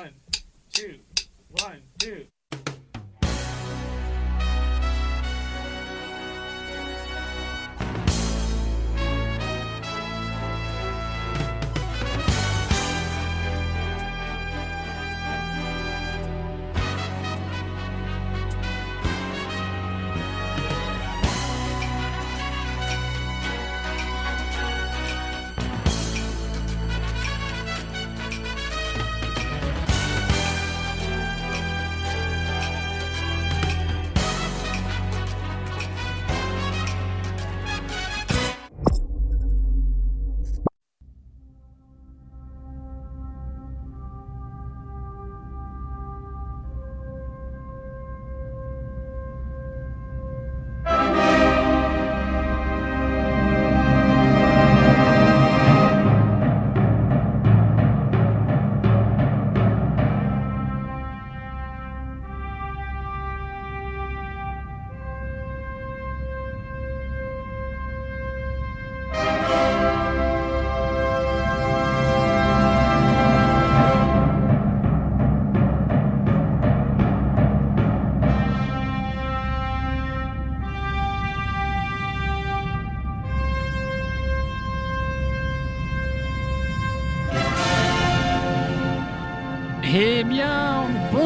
One, two, one, two.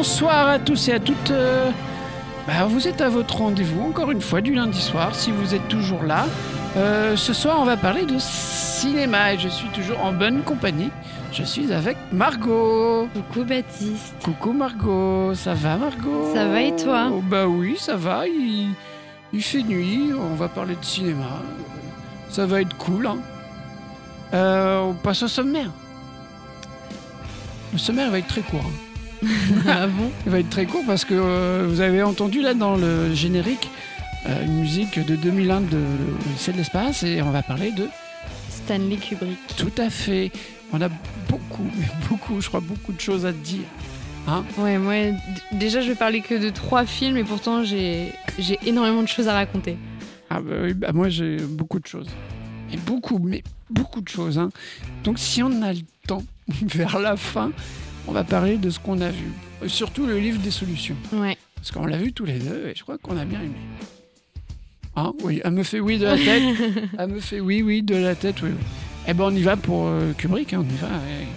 Bonsoir à tous et à toutes. euh, bah, vous êtes à votre rendez-vous, encore une fois, du lundi soir, si vous êtes toujours là. Euh, ce soir, on va parler de cinéma et je suis toujours en bonne compagnie. Je suis avec Margot. Coucou Baptiste. Coucou Margot, ça va Margot? Ça va et toi? Oh, Bah oui, ça va. Il, il fait nuit, on va parler de cinéma. Ça va être cool. Hein. Euh, on passe au sommaire. Le sommaire va être très court. hein. ah bon Il va être très court parce que euh, vous avez entendu là dans le générique euh, une musique de 2001 de l'Odyssée de l'espace et on va parler de Stanley Kubrick. tout à fait. On a beaucoup, beaucoup, je crois, beaucoup de choses à te dire. Hein Ouais, moi, déjà, je vais parler que de trois films et pourtant, j'ai j'ai énormément de choses à raconter. Ah bah oui, bah moi j'ai beaucoup de choses. Et beaucoup, mais beaucoup de choses. hein. Donc si on a le temps, vers la fin, on va parler de ce qu'on a vu. Surtout le livre des solutions. Ouais. Parce qu'on l'a vu tous les deux et je crois qu'on a bien aimé. Hein oui, elle me fait oui de la tête. elle me fait oui, oui de la tête, oui. oui. Eh ben on y va pour euh, Kubrick, hein, on y va. ouais.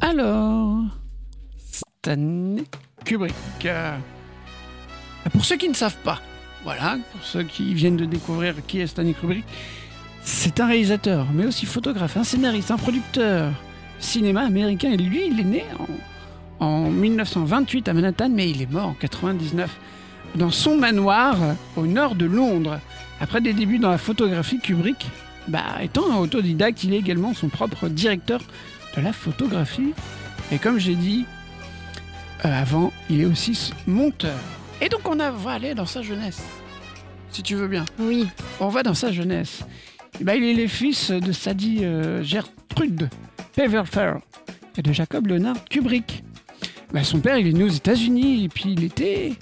Alors, Stanley Kubrick. Euh, Pour ceux qui ne savent pas, voilà, pour ceux qui viennent de découvrir qui est Stanley Kubrick, c'est un réalisateur, mais aussi photographe, un scénariste, un producteur cinéma américain. Et lui, il est né en, en 1928 à Manhattan, mais il est mort en 99 dans son manoir au nord de Londres. Après des débuts dans la photographie, Kubrick, bah, étant un autodidacte, il est également son propre directeur de la photographie. Et comme j'ai dit avant, il est aussi monteur. Et donc on a- va aller dans sa jeunesse, si tu veux bien. Oui. On va dans sa jeunesse. Eh ben, il est le fils de Sadie euh, Gertrude Pfeiffer et de Jacob Leonard Kubrick. Ben, son père, il est né aux États-Unis et puis il était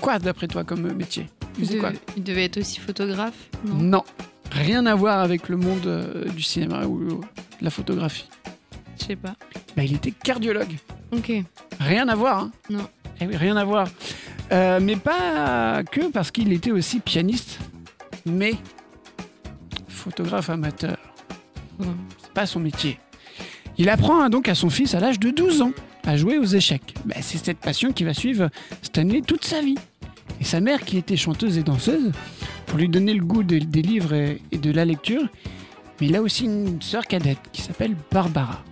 quoi d'après toi comme métier? Il quoi? devait- il devait être aussi photographe Non? Non, rien à voir avec le monde euh, du cinéma ou euh, de la photographie. Je sais pas. Ben, il était cardiologue. Ok. Rien à voir. Hein Non. Eh oui, rien à voir. Euh, mais pas que parce qu'il était aussi pianiste, mais photographe amateur. Ouais. C'est pas son métier. Il apprend hein, donc à son fils à l'âge de 12 ans à jouer aux échecs. Ben, c'est cette passion qui va suivre Stanley toute sa vie. Et sa mère, qui était chanteuse et danseuse, pour lui donner le goût des, des livres et, et de la lecture, mais il a aussi une sœur cadette qui s'appelle Barbara.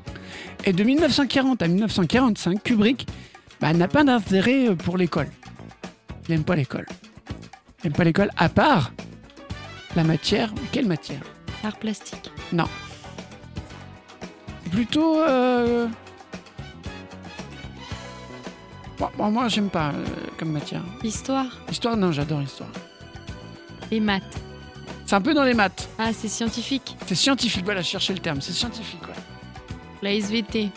Et de 1940 à 1945, Kubrick bah, n'a pas d'intérêt pour l'école. Il n'aime pas l'école. Il n'aime pas l'école à part la matière. Quelle matière? Art plastique. Non. Plutôt. euh, Bon, bon, moi, j'aime pas euh, comme matière. Histoire. Histoire, non, j'adore l'histoire. Les maths. C'est un peu dans les maths. Ah, c'est scientifique. C'est scientifique, voilà, je cherchais le terme. C'est scientifique, ouais. La SVT.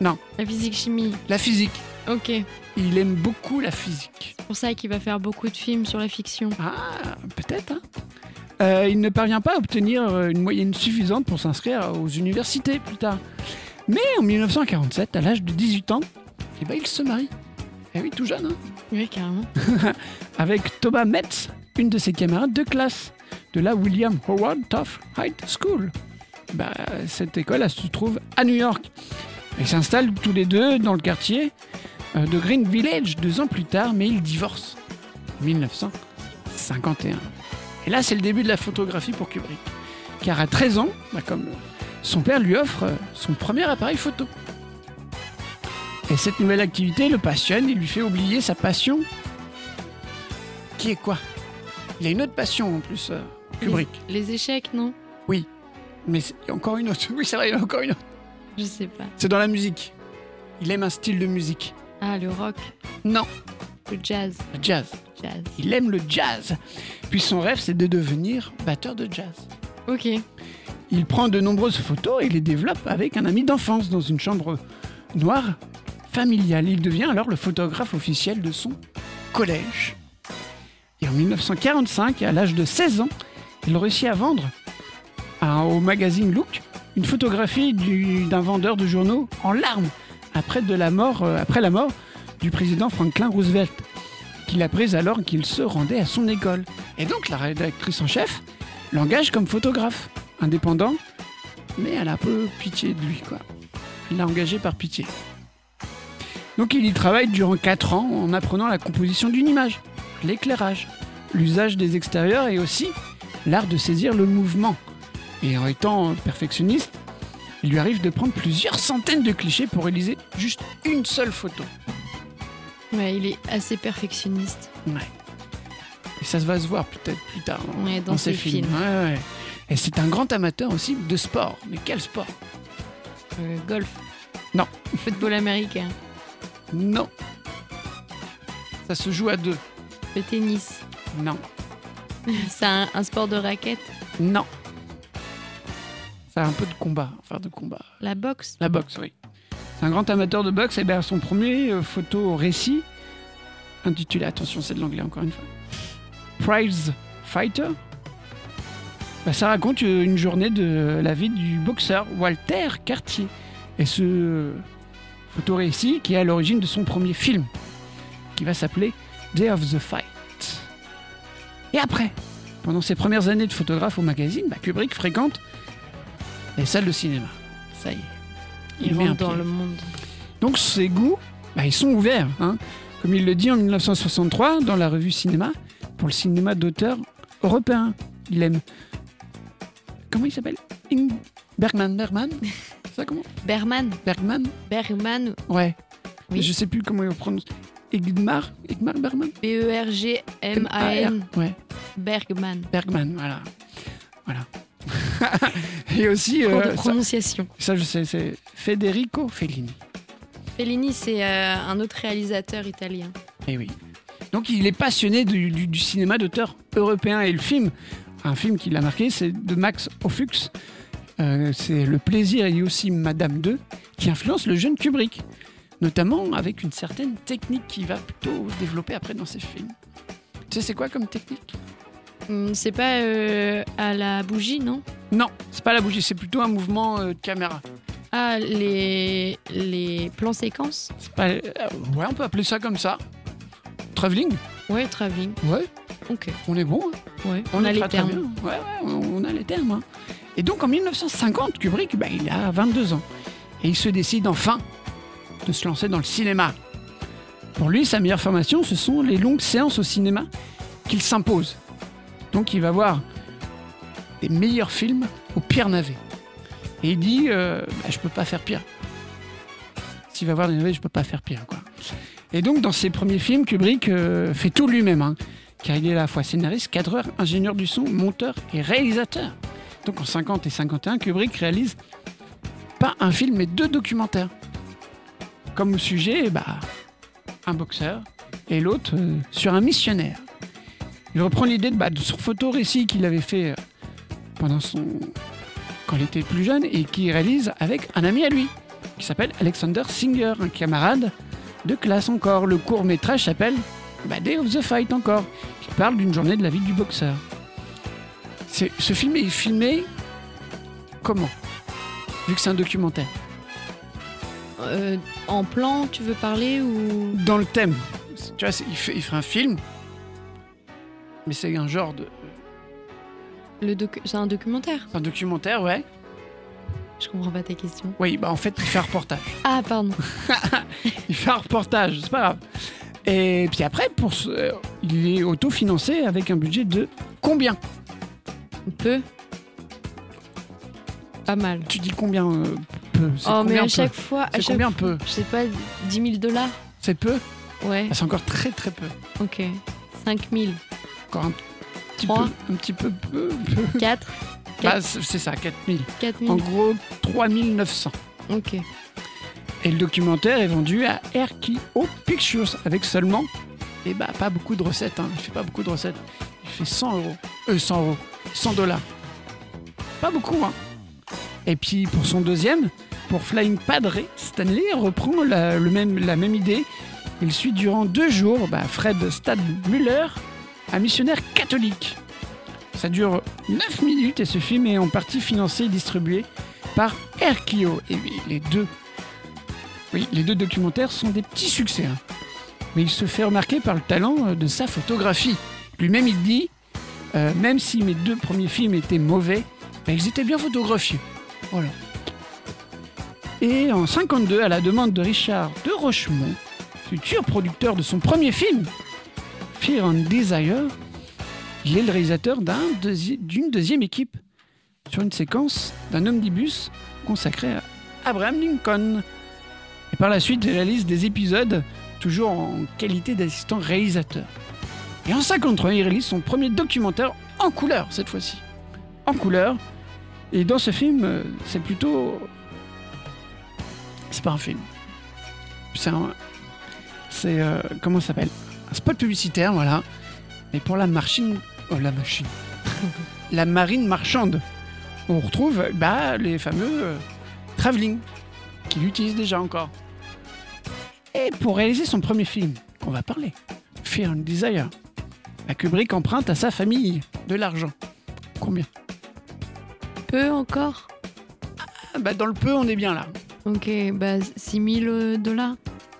Non. La physique-chimie. La physique. Ok. Il aime beaucoup la physique. C'est pour ça qu'il va faire beaucoup de films sur la fiction. Ah, peut-être. hein. Euh, il ne parvient pas à obtenir euh, une moyenne suffisante pour s'inscrire aux universités plus tard. Mais en 1947, à l'âge de 18 ans, eh ben, il se marie. Eh oui, tout jeune, hein, Oui, carrément. avec Thomas Metz, une de ses camarades de classe, de la William Howard Taft High School. Bah, cette école, elle se trouve à New York. Ils s'installent tous les deux dans le quartier euh, de Green Village deux ans plus tard, mais ils divorcent. 1951. Et là, c'est le début de la photographie pour Kubrick. Car à 13 ans, bah, comme son père lui offre euh, son premier appareil photo. Et cette nouvelle activité le passionne et lui fait oublier sa passion. Qui est quoi? Il a une autre passion en plus, euh, Kubrick. Les, les échecs, non? Mais il y a encore une autre. Oui, c'est vrai, il y en a encore une autre. Je sais pas. C'est dans la musique. Il aime un style de musique. Ah, le rock, Non, le jazz. le jazz. Jazz. Il aime le jazz. Puis son rêve, c'est de devenir batteur de jazz. Ok. Il prend de nombreuses photos et les développe avec un ami d'enfance dans une chambre noire familiale. Il devient alors le photographe officiel de son collège. Et en 1945, à l'âge de 16 ans, il réussit à vendre au magazine Look une photographie du- d'un vendeur de journaux en larmes après, de la mort, euh, la mort du président Franklin Roosevelt, qu'il a prise alors qu'il se rendait à son école. Et donc la rédactrice en chef l'engage comme photographe indépendant, mais elle a un peu pitié de lui, quoi. Elle l'a engagé par pitié. Donc il y travaille durant 4 ans en apprenant la composition d'une image, l'éclairage, l'usage des extérieurs et aussi l'art de saisir le mouvement. Et en étant perfectionniste, il lui arrive de prendre plusieurs centaines de clichés pour réaliser juste une seule photo. Ouais, il est assez perfectionniste. Ouais. Et ça va se voir peut-être plus tard Ouais, dans ses films. Ouais, ouais. Et c'est un grand amateur aussi de sport. Mais quel sport? Euh, golf. Non. Football américain. Non. Ça se joue à deux. Le tennis. Non. C'est un, un sport de raquette? Non. A un peu de combat, enfin de combat. La boxe. La boxe, oui. C'est un grand amateur de boxe. Et bien son premier euh, photo récit, intitulé, attention, c'est de l'anglais encore une fois, Prize Fighter. Bah, ça raconte euh, une journée de la vie du boxeur Walter Cartier. Et ce euh, photo récit qui est à l'origine de son premier film, qui va s'appeler Day of the Fight. Et après, pendant ses premières années de photographe au magazine, bah, Kubrick fréquente les salles de cinéma. Ça y est. Il un rentre dans le monde. Donc ses goûts, bah, ils sont ouverts. hein. Comme il le dit en 1963 dans la revue Cinéma, pour le cinéma d'auteur européen. Il aime. Comment il s'appelle? Bergman. Bergman? Ça comment? Berman. Bergman Bergman. Ouais. Oui. Je sais plus comment il prononce. Igmar Igmar Bergman? B-E-R-G-M-A-N. Ouais, Bergman. Bergman, voilà. Voilà. Et aussi, Cours euh, de ça, prononciation. ça, je sais, c'est Federico Fellini. Fellini, c'est euh, un autre réalisateur italien. Eh oui. Donc il est passionné du, du- du cinéma d'auteur européen et le film, un film qui l'a marqué, c'est de Max Ophüx. Euh, c'est Le plaisir et aussi Madame 2 qui influence le jeune Kubrick, notamment avec une certaine technique qu'il va plutôt développer après dans ses films. Tu sais c'est quoi comme technique? C'est pas euh, à la bougie, non? Non, c'est pas la bougie, c'est plutôt un mouvement euh, de caméra. Ah, les, les plans séquences? C'est pas, euh, ouais, on peut appeler ça comme ça. Travelling? Ouais, travelling. Ouais, Ok. on est bon. hein. Ouais, On, a est les très, très termes. bien. Ouais, ouais, on on a les termes. hein. Et donc en 1950, Kubrick, bah, il a 22 ans. Et il se décide enfin de se lancer dans le cinéma. Pour lui, sa meilleure formation, ce sont les longues séances au cinéma qu'il s'impose. Donc il va voir les meilleurs films au pire navet. Et il dit, euh, bah, je peux pas faire pire. S'il va voir des navets, je peux pas faire pire. Et donc dans ses premiers films, Kubrick euh, fait tout lui-même. hein car il est à la fois scénariste, cadreur, ingénieur du son, monteur et réalisateur. Donc en 50 et 51, Kubrick réalise pas un film, mais deux documentaires. Comme sujet, bah, un boxeur et l'autre euh, sur un missionnaire. Il reprend l'idée de, bah, de son photo-récit qu'il avait fait euh, pendant son... quand il était plus jeune et qu'il réalise avec un ami à lui, qui s'appelle Alexander Singer, un camarade de classe encore. Le court métrage s'appelle bah, Day of the Fight encore, qui parle d'une journée de la vie du boxeur. Ce film est filmé comment Vu que c'est un documentaire? Euh, en plan, tu veux parler ou? Dans le thème. Tu vois, il fait, il fait un film, mais c'est un genre de. le docu- c'est un documentaire Un documentaire, ouais. Je comprends pas ta question. Oui, bah en fait, il fait un reportage. Ah, pardon. Il fait un reportage, c'est pas grave. Et puis après, pour ce- euh, il est autofinancé avec un budget de combien? Peu. Pas mal. Tu dis combien euh, peu C'est Oh, mais combien à peu? chaque fois, à C'est chaque combien peu? Je sais pas, 10 000 dollars? C'est peu? Ouais, Ah, C'est encore très très peu. ok. 5 000. Encore un petit peu, un petit peu peu. peu. 4 Bah, c'est ça, 4000. 4 En 000. gros, 3900. Ok. Et le documentaire est vendu à RKO Pictures avec seulement, et bah pas beaucoup de recettes. Hein. Il fait pas beaucoup de recettes. Il fait 100 euros. Euh, 100 euros. 100 dollars. Pas beaucoup, hein. Et puis pour son deuxième, pour Flying Padre, Stanley reprend la, le même, la même idée. Il suit durant deux jours bah, Fred Stadmüller, un missionnaire catholique. Ça dure 9 minutes et ce film est en partie financé et distribué par RKO. Et les deux oui, les deux documentaires sont des petits succès. hein. Mais il se fait remarquer par le talent euh, de sa photographie. Lui-même, il dit euh, même si mes deux premiers films étaient mauvais, ben, ils étaient bien photographiés. Voilà. Et en 52, à la demande de Richard de Rochemont, futur producteur de son premier film, Fear and Desire, il est le réalisateur d'une deuxième équipe sur une séquence d'un omnibus consacré à Abraham Lincoln. Et par la suite, il réalise des épisodes toujours en qualité d'assistant réalisateur. Et en 53, il réalise son premier documentaire en couleur, cette fois-ci. En couleur. Et dans ce film, euh, c'est plutôt... C'est pas un film. C'est un... C'est... euh, comment ça s'appelle? Un spot publicitaire, voilà. Mais pour la machine... Oh, la machine. la marine marchande. On retrouve bah, les fameux euh, travelling qu'il utilise déjà encore. Et pour réaliser son premier film, qu'on va parler, Fear and Desire, la Kubrick emprunte à sa famille de l'argent. Combien? Peu encore? Ah, bah, Dans le peu, on est bien là. Ok, bah 6 000 dollars?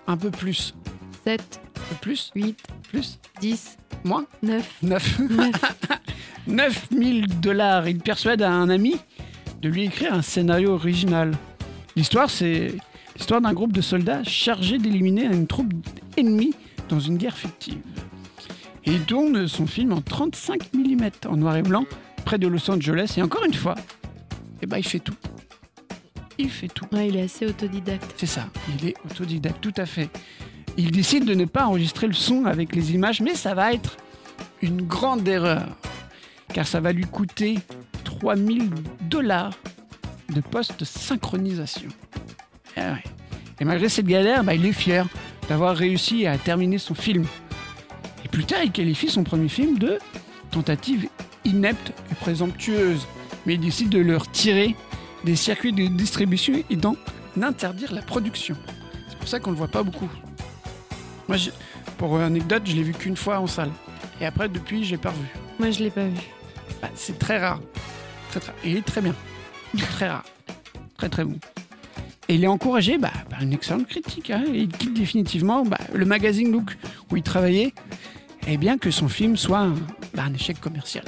Un peu plus. 7, Un peu plus 8, Plus 10, Moins 9, 9. 9. 9000 dollars. Il persuade un ami de lui écrire un scénario original. L'histoire, c'est l'histoire d'un groupe de soldats chargés d'éliminer une troupe ennemie dans une guerre fictive. Et il tourne son film en 35 mm en noir et blanc près de Los Angeles. Et encore une fois, eh ben, il fait tout. Il fait tout. Ouais, il est assez autodidacte. C'est ça, il est autodidacte, tout à fait. Il décide de ne pas enregistrer le son avec les images, mais ça va être une grande erreur, car ça va lui coûter 3000 dollars de post-synchronisation. Ouais. Et malgré cette galère, bah, il est fier d'avoir réussi à terminer son film. Et plus tard, il qualifie son premier film de tentative inepte et présomptueuse. Mais il décide de le retirer des circuits de distribution et d'en interdire la production. C'est pour ça qu'on ne le voit pas beaucoup. Moi, pour anecdote, je l'ai vu qu'une fois en salle. Et après, depuis, je l'ai pas revu. Moi, je l'ai pas vu. Bah, c'est très rare. Très, très... Et il est très bien. très rare. Très très bon. Et il est encouragé bah, par une excellente critique. hein. Il quitte définitivement bah, le magazine Look où il travaillait. Et bien que son film soit un, un échec commercial.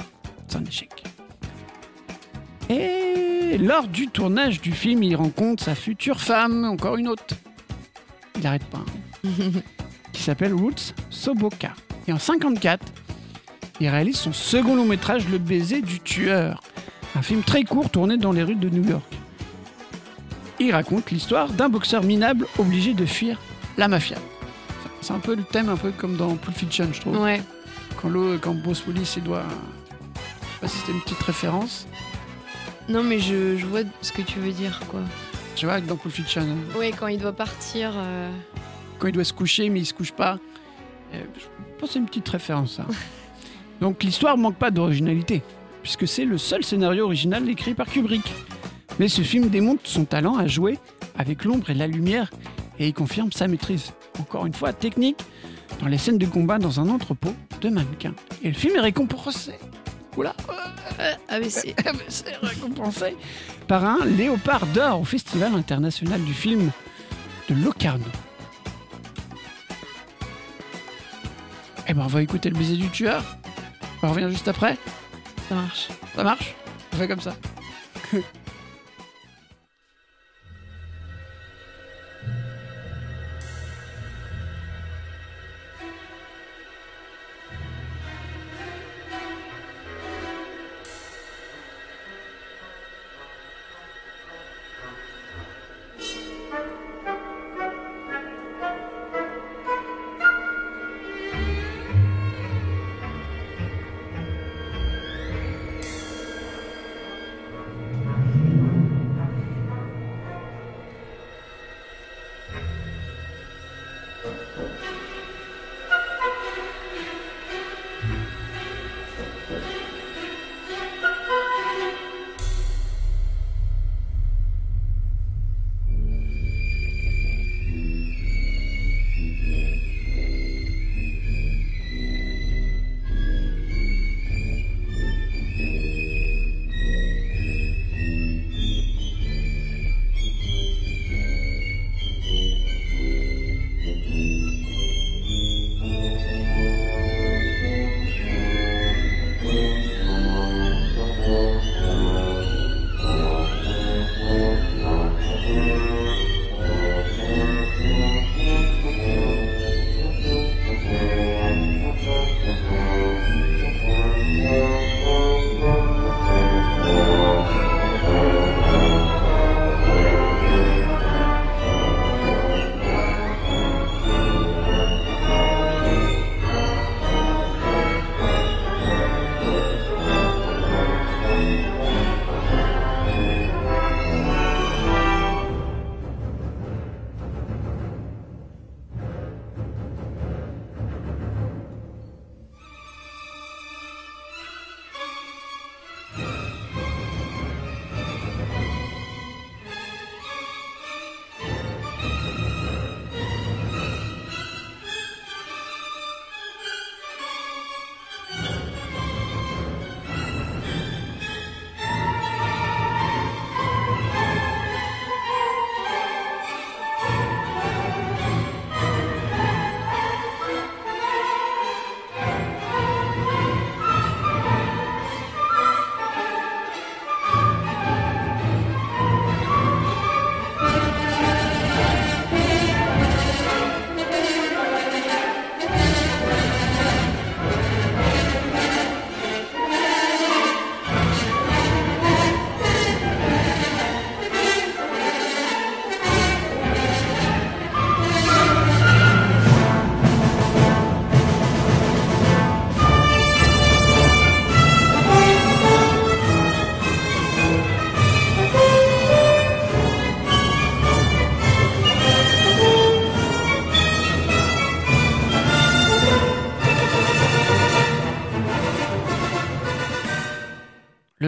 C'est un échec. Et lors du tournage du film, il rencontre sa future femme, encore une autre. Il n'arrête pas. hein. qui s'appelle Roots Soboka. Et en 54, il réalise son second long métrage, Le baiser du tueur. Un film très court tourné dans les rues de New York. Il raconte l'histoire d'un boxeur minable obligé de fuir la mafia. C'est un peu le thème, un peu comme dans Pulp Fiction, je trouve. Ouais. Quand, quand Bruce Willis il doit. Je sais pas si c'était une petite référence. Non, mais je, je vois ce que tu veux dire, quoi. Tu vois, dans Pulp Fiction, hein, Ouais, quand il doit partir. euh, quand il doit se coucher, mais il se couche pas. Euh, Je pense que c'est une petite référence, ça. Donc l'histoire manque pas d'originalité, puisque c'est le seul scénario original écrit par Kubrick. Mais ce film démontre son talent à jouer avec l'ombre et la lumière et il confirme sa maîtrise, encore une fois technique, dans les scènes de combat dans un entrepôt de mannequins. Et le film est récompensé. Oula, ABC. c'est récompensé par un léopard d'or au Festival international du film de Locarno. Eh ben, on va écouter le baiser du tueur. On revient juste après. Ça marche. Ça marche? On fait comme ça.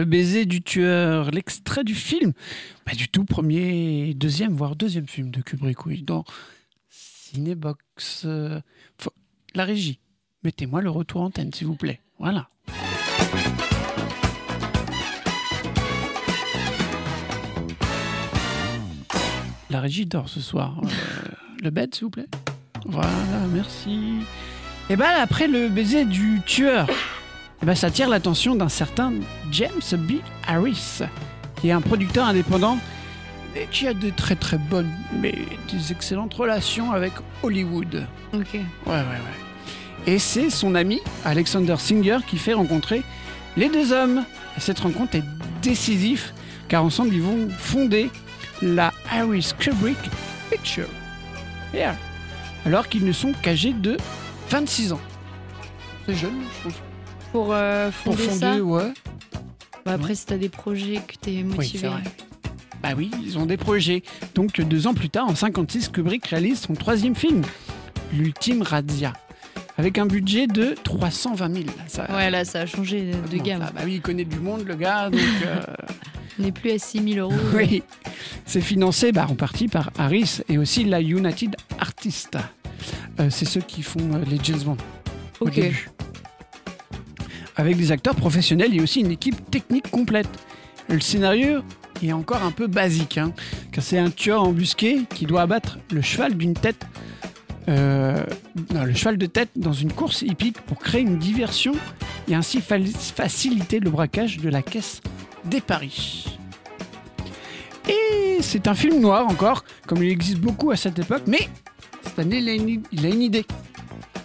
baiser du tueur, l'extrait du film, bah, du tout premier, deuxième, voire deuxième film de Kubrick, oui, dans Cinébox. euh, la régie, mettez-moi le retour antenne, s'il vous plaît. Voilà. La régie dort ce soir. Euh, le bed, s'il vous plaît. Voilà, merci. Et ben après le baiser du tueur, eh ben, ça attire l'attention d'un certain James B. Harris, qui est un producteur indépendant et qui a de très très bonnes, mais des excellentes relations avec Hollywood. Ok. Ouais, ouais, ouais. Et c'est son ami, Alexander Singer, qui fait rencontrer les deux hommes. Et cette rencontre est décisive, car ensemble, ils vont fonder la Harris Kubrick Picture. Yeah. Alors qu'ils ne sont qu'âgés de 26 ans. C'est jeune, je trouve. Pour euh, Pour fonder, fonder, ça, ouais. bah, après, si t'as des projets que t'es Oui, motivé. vrai. Bah oui, ils ont des projets. Donc deux ans plus tard, en 56, Kubrick réalise son troisième film, l'Ultime Razzia, avec un budget de 320 000. Ça- ouais, là, ça a changé de, gamme. bah oui, il connaît du monde, le gars. Donc, euh, On n'est plus à 6000 euros. Oui, c'est financé bah, en partie par Harris et aussi la United Artists. Euh, c'est ceux qui font euh, les James Bond au Ok. début. Avec des acteurs professionnels et aussi une équipe technique complète. Le scénario est encore un peu basique, hein, car c'est un tueur embusqué qui doit abattre le cheval d'une tête, euh, le cheval de tête dans une course hippique pour créer une diversion et ainsi fa- faciliter le braquage de la caisse des paris. Et c'est un film noir encore, comme il existe beaucoup à cette époque, mais cette année il a une idée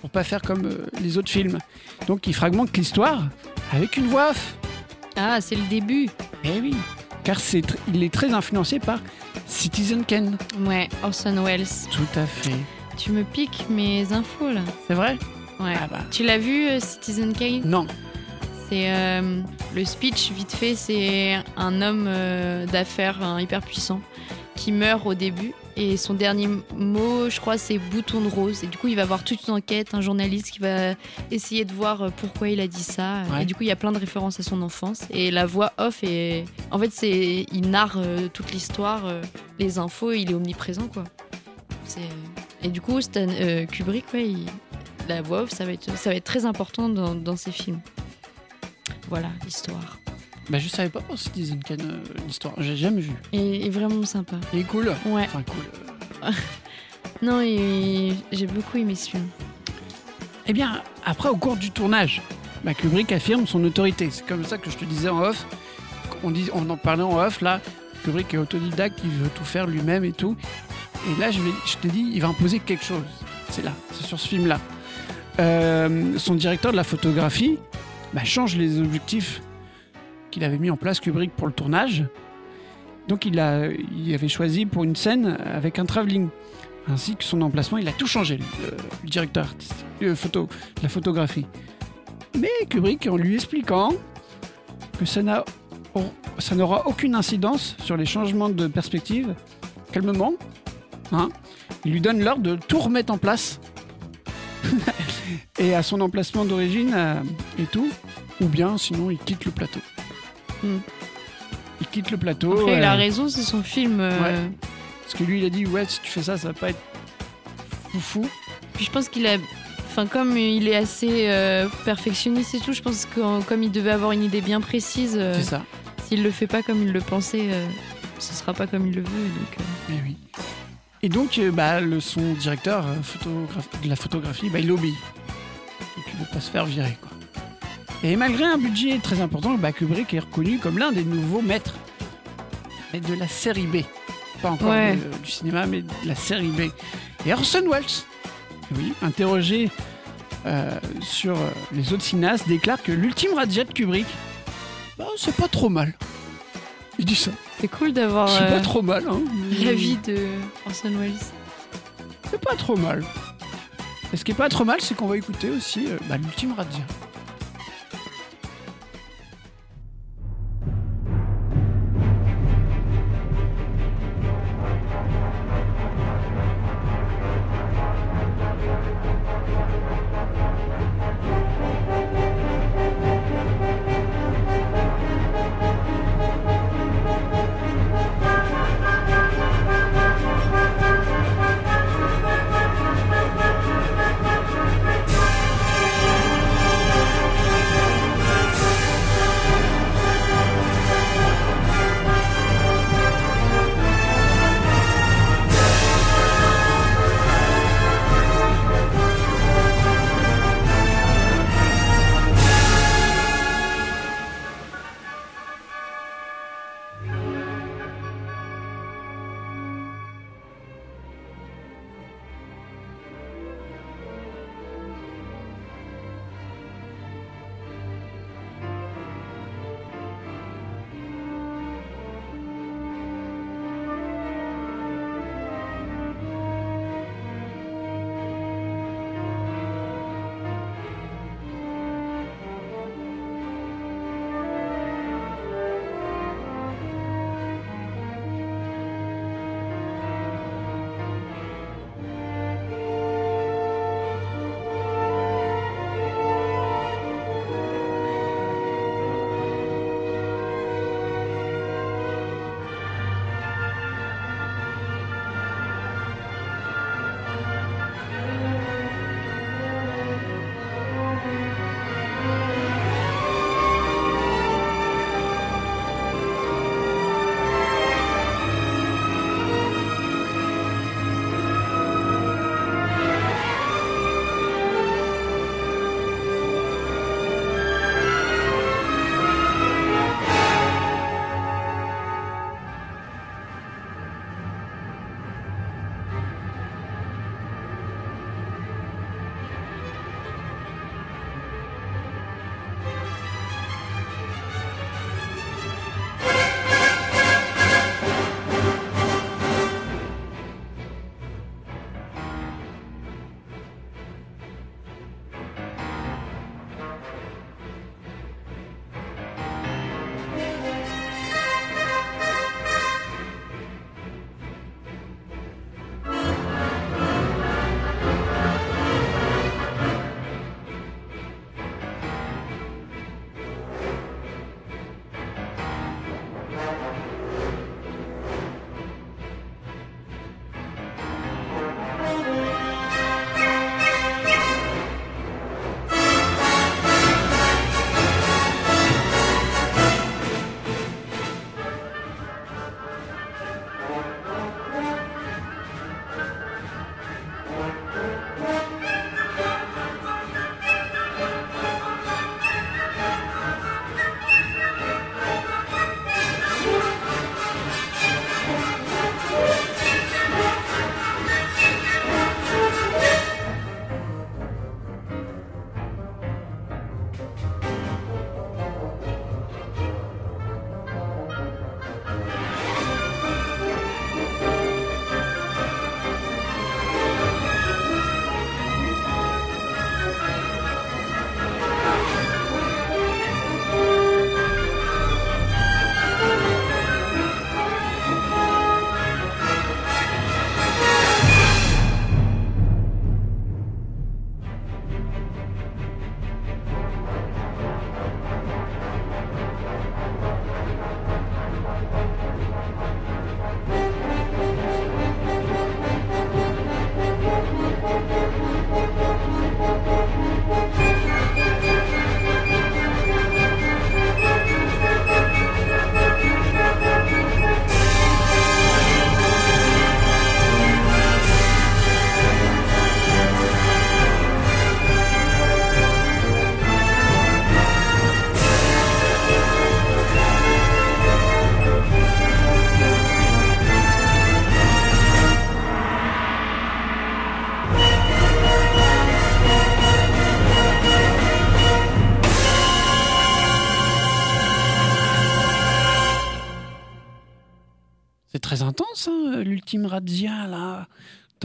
pour pas faire comme euh, les autres films. Donc il fragmente l'histoire avec une voix off. Ah, c'est le début. Eh oui, car c'est tr- il est très influencé par Citizen Kane. Ouais, Orson Welles. Tout à fait. Tu me piques mes infos là. C'est vrai? Ouais. Ah bah. Tu l'as vu, euh, Citizen Kane? Non. C'est euh, le speech vite fait. C'est un homme euh, d'affaires un hyper puissant qui meurt au début et son dernier mot, je crois, c'est bouton de rose. Et du coup, il va avoir toute une enquête, un journaliste qui va essayer de voir euh, pourquoi il a dit ça. Ouais. Et du coup, il y a plein de références à son enfance. Et la voix off est, en fait, c'est il narre euh, toute l'histoire, euh, les infos. Il est omniprésent, quoi. C'est et du coup, Stan, euh, Kubrick, ouais, il- la voix off, ça va être, ça va être très important dans, dans ses films. Voilà l'histoire. Bah je savais pas pour Citizen Kane euh, l'histoire. J'ai jamais vu. Et, et vraiment sympa. Il est cool. Ouais. Enfin cool. Non, et j'ai beaucoup aimé ce film. Eh bien, après, au cours du tournage, bah, Kubrick affirme son autorité. C'est comme ça que je te disais en off. On, dit, on en parlait en off, là. Kubrick est autodidacte, il veut tout faire lui-même et tout. Et là, je, vais, je te dis, il va imposer quelque chose. C'est là, c'est sur ce film-là. Euh, son directeur de la photographie bah, change les objectifs qu'il avait mis en place, Kubrick, pour le tournage. Donc, il, a, avait choisi pour une scène avec un travelling ainsi que son emplacement. Il a tout changé, le, directeur artistique, la photographie. Mais Kubrick, en lui expliquant que ça n'aura aucune incidence sur les changements de perspective, calmement, hein, il lui donne l'ordre de tout remettre en place. et à son emplacement d'origine euh, et tout, ou bien sinon il quitte le plateau. Hmm. Il quitte le plateau. Après, il a euh, raison, c'est son film. euh, Ouais. Parce que lui, il a dit, ouais, si tu fais ça, ça va pas être foufou. Puis je pense qu'il a. Enfin, comme il est assez euh, perfectionniste et tout, je pense que comme il devait avoir une idée bien précise, C'est ça. s'il le fait pas comme il le pensait, ce sera pas comme il le veut. Donc, euh, Eh oui. Et donc, bah, le, son directeur photographe- de la photographie, bah, il obéit. Et puis, il ne veut pas se faire virer. Quoi. Et malgré un budget très important, bah, Kubrick est reconnu comme l'un des nouveaux maîtres mais de la série B. Pas encore Ouais. de- du cinéma, mais de la série B. Et Orson Welles, oui, interrogé euh, sur euh, les autres cinéastes, déclare que l'ultime radia de Kubrick, bah, c'est pas trop mal. Il dit ça. c'est cool d'avoir C'est euh, pas trop mal. Hein. la vie de Orson Welles. C'est pas trop mal. Et ce qui est pas trop mal, c'est qu'on va écouter aussi euh, bah, l'ultime Radia.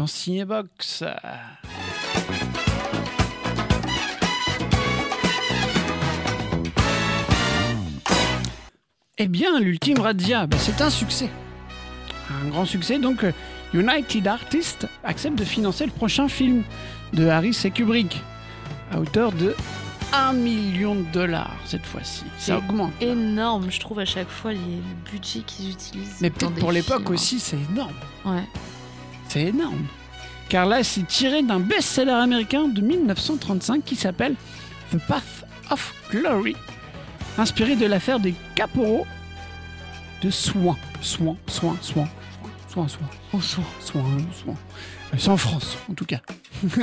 Dans Cinebox. Eh bien, l'ultime razzia, ben, c'est un succès. Un grand succès, donc euh, United Artists accepte de financer le prochain film de Harris et Kubrick, à hauteur de 1 million de dollars cette fois-ci. C'est Ça augmente. Énorme, je trouve à chaque fois les, le budget qu'ils utilisent. Mais peut-être pour l'époque films. aussi, c'est énorme. Ouais. C'est énorme. Car là, c'est tiré d'un best-seller américain de 1935 qui s'appelle The Path of Glory, inspiré de l'affaire des caporaux de Soin. Soin, soin, soin, soin, soin, On s'en- soin, soin. Euh, C'est en France, en tout cas. tu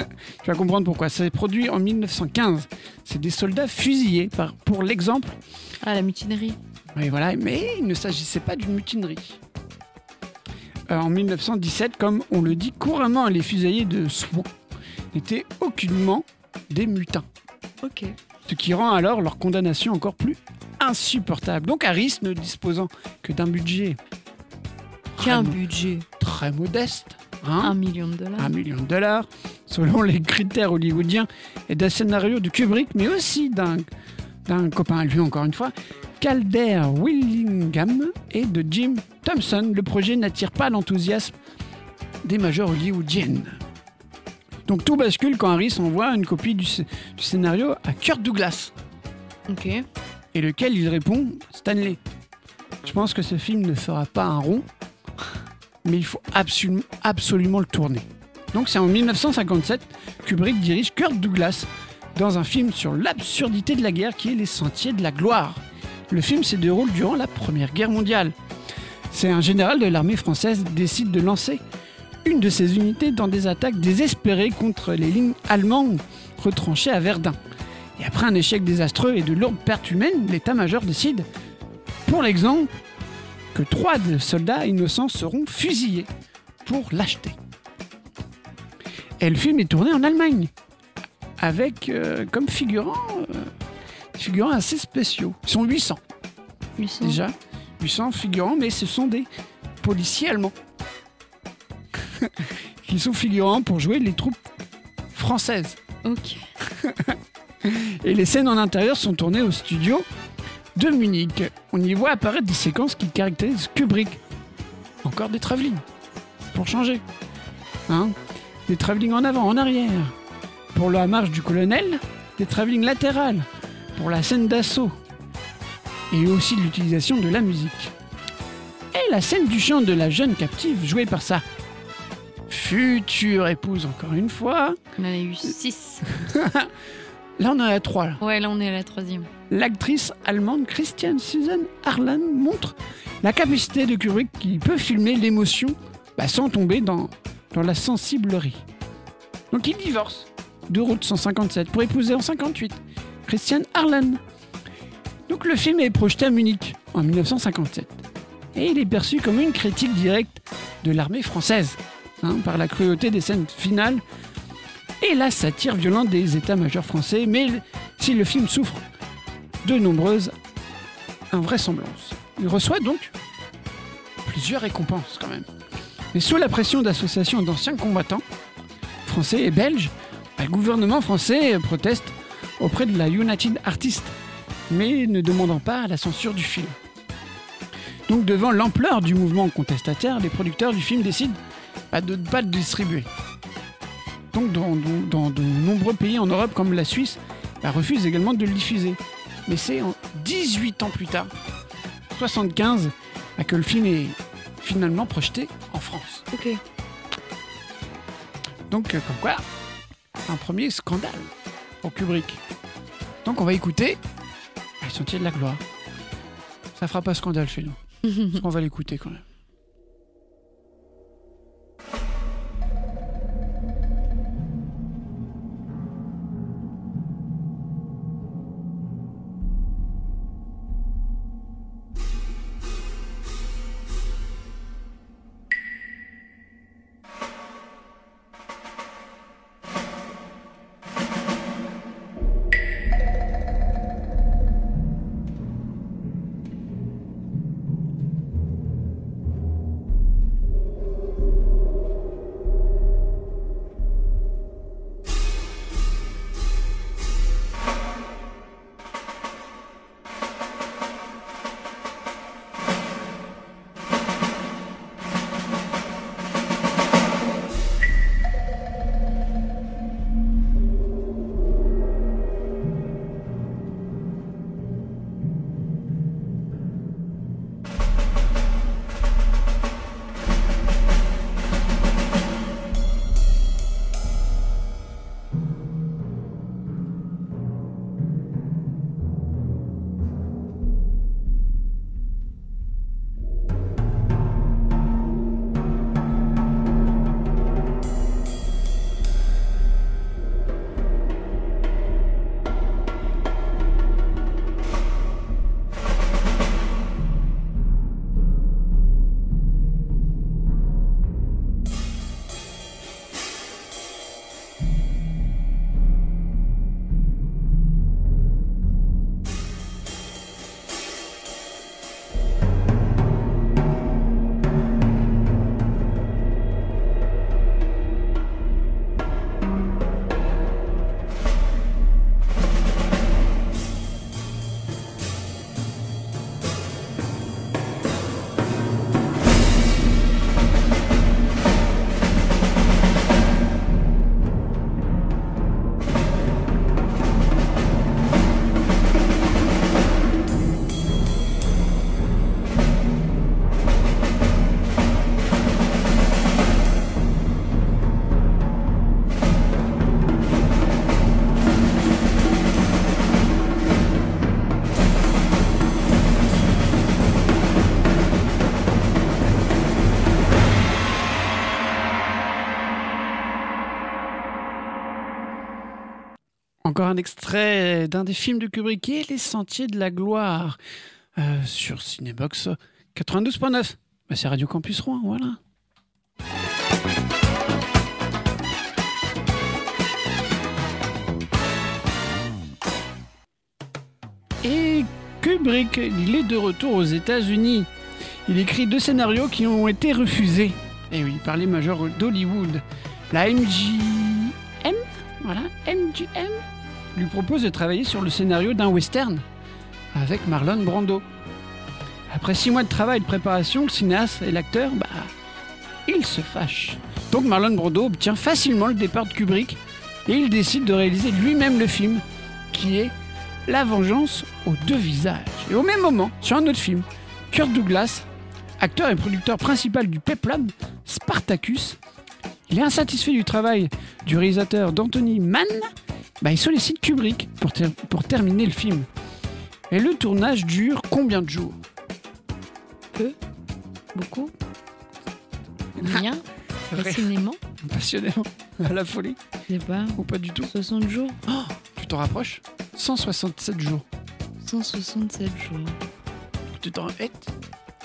vas comprendre pourquoi. C'est produit en 1915. C'est des soldats fusillés par, pour l'exemple Ah, la mutinerie. oui, voilà, mais il ne s'agissait pas d'une mutinerie. Euh, en 1917, comme on le dit couramment, les fusiliers de Soin n'étaient aucunement des mutins. Ok. Ce qui rend alors leur condamnation encore plus insupportable. Donc Harris, ne disposant que d'un budget très, Qu'un budget. très modeste, hein, Un million de dollars. un million de dollars, selon les critères hollywoodiens et d'un scénario de Kubrick, mais aussi d'un d'un copain à lui, encore une fois, Calder Willingham et de Jim Thompson. Le projet n'attire pas l'enthousiasme des majors hollywoodiennes. Donc tout bascule quand Harris envoie une copie du, sc- du scénario à Kurt Douglas, Ok. et lequel il répond? Stanley. Je pense que ce film ne fera pas un rond, mais il faut absolument, absolument le tourner. Donc c'est en 1957 Kubrick dirige Kurt Douglas dans un film sur l'absurdité de la guerre qui est Les Sentiers de la Gloire. Le film se déroule durant la Première Guerre mondiale. C'est un général de l'armée française décide de lancer une de ses unités dans des attaques désespérées contre les lignes allemandes retranchées à Verdun. Et après un échec désastreux et de lourdes pertes humaines, l'état-major décide, pour l'exemple, que trois soldats innocents seront fusillés pour lâcheté. Et le film est tourné en Allemagne, avec euh, comme figurants, euh, figurants assez spéciaux. Ils sont 800 800. déjà, 800 figurants, mais ce sont des policiers allemands qui sont figurants pour jouer les troupes françaises. Ok. Et les scènes en intérieur sont tournées au studio de Munich. On y voit apparaître des séquences qui caractérisent Kubrick. Encore des travelling, pour changer. Hein? Des travelling en avant, en arrière. Pour la marche du colonel, des travelling latérales. Pour la scène d'assaut. Et aussi l'utilisation de la musique. Et la scène du chant de la jeune captive jouée par sa future épouse, encore une fois. On en a eu 6. Là, on en a trois. Là. Ouais, là, on est à la troisième. l'actrice allemande Christiane Susan Harlan montre la capacité de Kubrick qui peut filmer l'émotion bah, sans tomber dans, dans la sensiblerie. Donc il divorce de route 157 pour épouser en 58 Christiane Harlan. Donc le film est projeté à Munich en 1957 et il est perçu comme une critique directe de l'armée française hein, par la cruauté des scènes finales et la satire violente des états-majors français. Mais si le film souffre de nombreuses invraisemblances. Il reçoit donc plusieurs récompenses quand même. Mais sous la pression d'associations d'anciens combattants français et belges, le gouvernement français proteste auprès de la United Artists, mais ne demandant pas la censure du film. Donc devant l'ampleur du mouvement contestataire, les producteurs du film décident de ne pas le distribuer. Donc dans, dans- dans de nombreux pays en Europe comme la Suisse, bah, refusent également de le diffuser. Mais c'est en 18 ans plus tard, 75, bah, que le film est finalement projeté en France. Ok. Donc, euh, comme quoi, un premier scandale pour Kubrick. Donc, on va écouter Les Sentiers de la Gloire. Ça fera pas scandale chez nous. Parce qu'on va l'écouter quand même. Un extrait d'un des films de Kubrick est Les Sentiers de la Gloire euh, sur Cinebox 92.9. Bah, c'est Radio Campus Rouen, voilà. Et Kubrick, il est de retour aux États-Unis. Il écrit deux scénarios qui ont été refusés. Et oui, par les majors d'Hollywood. La MGM, voilà, MGM, lui propose de travailler sur le scénario d'un western avec Marlon Brando. Après six mois de travail et de préparation, le cinéaste et l'acteur, bah, ils se fâchent. Donc Marlon Brando obtient facilement le départ de Kubrick et il décide de réaliser lui-même le film, qui est La vengeance aux deux visages. Et au même moment, sur un autre film, Kurt Douglas, acteur et producteur principal du peplum Spartacus, il est insatisfait du travail du réalisateur d'Anthony Mann, bah, il sollicite Kubrick pour, ter- pour terminer le film. Et le tournage dure combien de jours? Beaucoup Rien Rien. Passionnément Passionnément, à la folie, Je sais pas. ou pas du tout 60 jours Tu t'en rapproches? 167 jours. 167 jours. Tu t'en eh,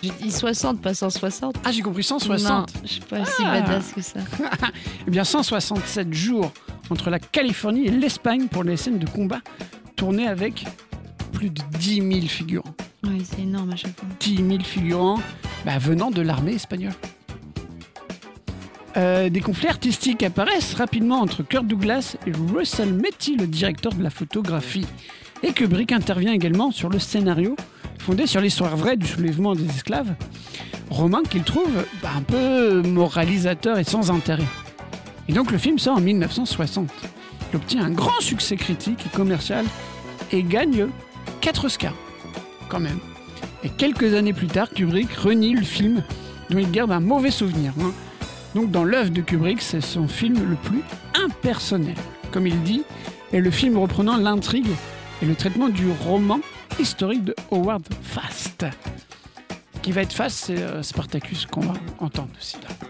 J'ai dit 60, pas 160. Ah, j'ai compris 160. Non, je suis pas si Ah. badass que ça. Eh bien, 167 jours entre la Californie et l'Espagne pour les scènes de combat tournées avec plus de 10 000 figurants. Ouais, c'est énorme à chaque fois. 10 000 figurants bah, venant de l'armée espagnole. Euh, des conflits artistiques apparaissent rapidement entre Kurt Douglas et Russell Metty, le directeur de la photographie. Et Kubrick intervient également sur le scénario, fondé sur l'histoire vraie du soulèvement des esclaves, roman qu'il trouve bah, un peu moralisateur et sans intérêt. Et donc le film sort en 1960. Il obtient un grand succès critique et commercial et gagne 4 Oscars, quand même. Et quelques années plus tard, Kubrick renie le film dont il garde un mauvais souvenir. hein. Donc dans l'œuvre de Kubrick, c'est son film le plus impersonnel, comme il dit, et le film reprenant l'intrigue et le traitement du roman historique de Howard Fast. Qui va être Fast, c'est euh, Spartacus qu'on va entendre aussi là.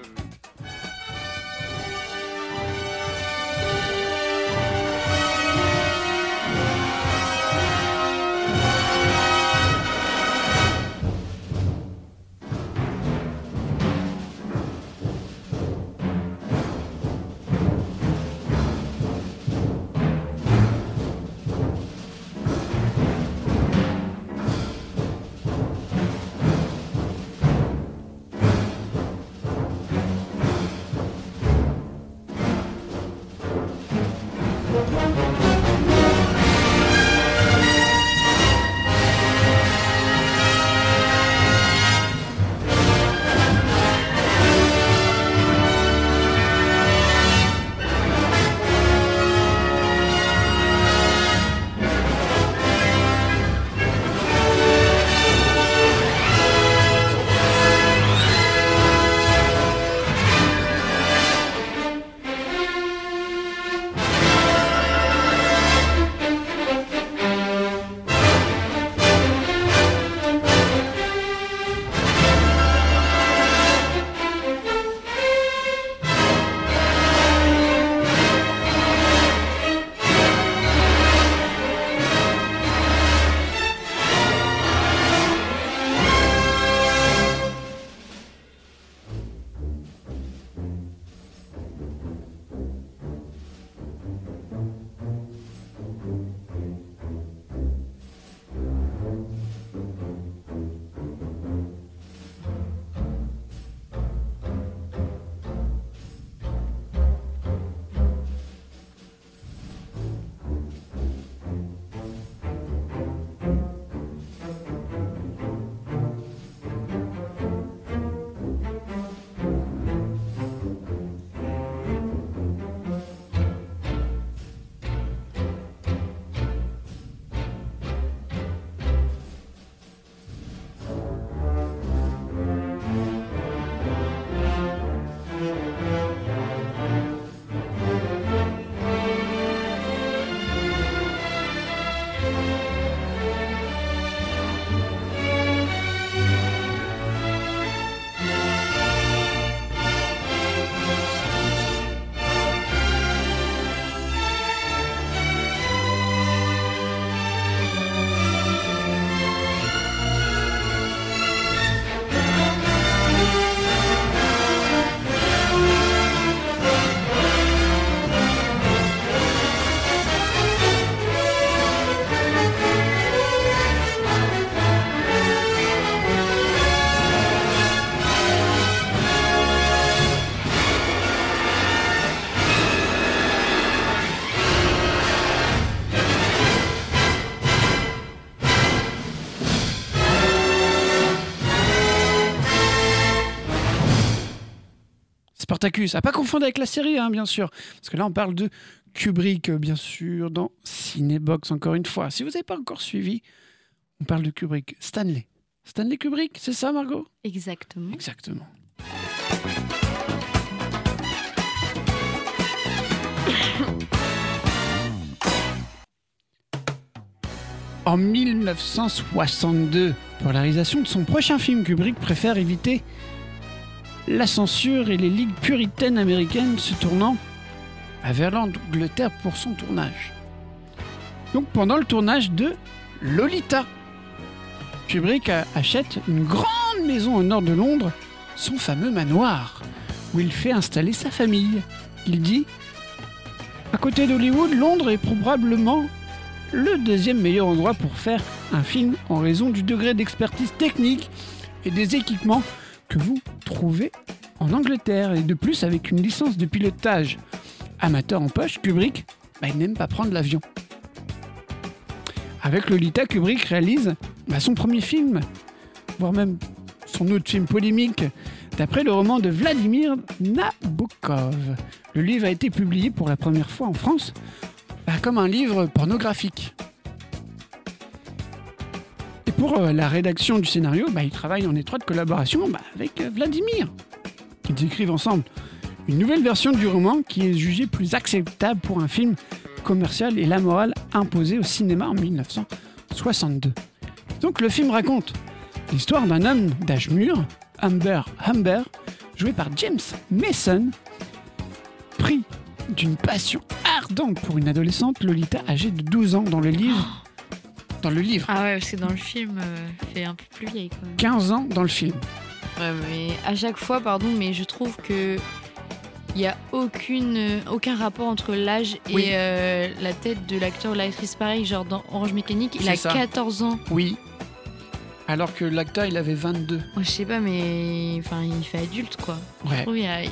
Spartacus. À pas confondre avec la série, hein, bien sûr. Parce que là, on parle de Kubrick, bien sûr, dans Cinébox, encore une fois. Si vous n'avez pas encore suivi, on parle de Kubrick. Stanley. Stanley Kubrick, c'est ça, Margot? Exactement. Exactement. En 1962, pour la réalisation de son prochain film, Kubrick préfère éviter la censure et les ligues puritaines américaines se tournant vers l'Angleterre pour son tournage. Donc pendant le tournage de Lolita, Kubrick achète une grande maison au nord de Londres, son fameux manoir, où il fait installer sa famille. Il dit À côté d'Hollywood, Londres est probablement le deuxième meilleur endroit pour faire un film en raison du degré d'expertise technique et des équipements que vous trouvez en Angleterre. Et de plus, avec une licence de pilotage amateur en poche, Kubrick, bah, n'aime pas prendre l'avion. Avec Lolita, Kubrick réalise bah, son premier film, voire même son autre film polémique, d'après le roman de Vladimir Nabokov. Le livre a été publié pour la première fois en France bah, comme un livre pornographique. Pour euh, la rédaction du scénario, bah, ils travaillent en étroite collaboration bah, avec euh, Vladimir. Ils écrivent ensemble une nouvelle version du roman qui est jugée plus acceptable pour un film commercial et la morale imposée au cinéma en 1962. Donc le film raconte l'histoire d'un homme d'âge mûr, Humber Humber, joué par James Mason, pris d'une passion ardente pour une adolescente, Lolita, âgée de 12 ans dans le livre. Dans le livre. Ah ouais, parce que dans le film, euh, fait un peu plus vieille quand même. 15 ans dans le film. Ouais, mais à chaque fois, pardon, mais je trouve que il n'y a aucune, euh, aucun rapport entre l'âge Oui. et euh, la tête de l'acteur ou l'actrice. Pareil, genre dans Orange Mécanique, il C'est a ça. 14 ans. Oui. Alors que l'acteur, il avait 22. Moi, je sais pas, mais enfin, il fait adulte, quoi. Je Ouais. trouve qu'il y, a y a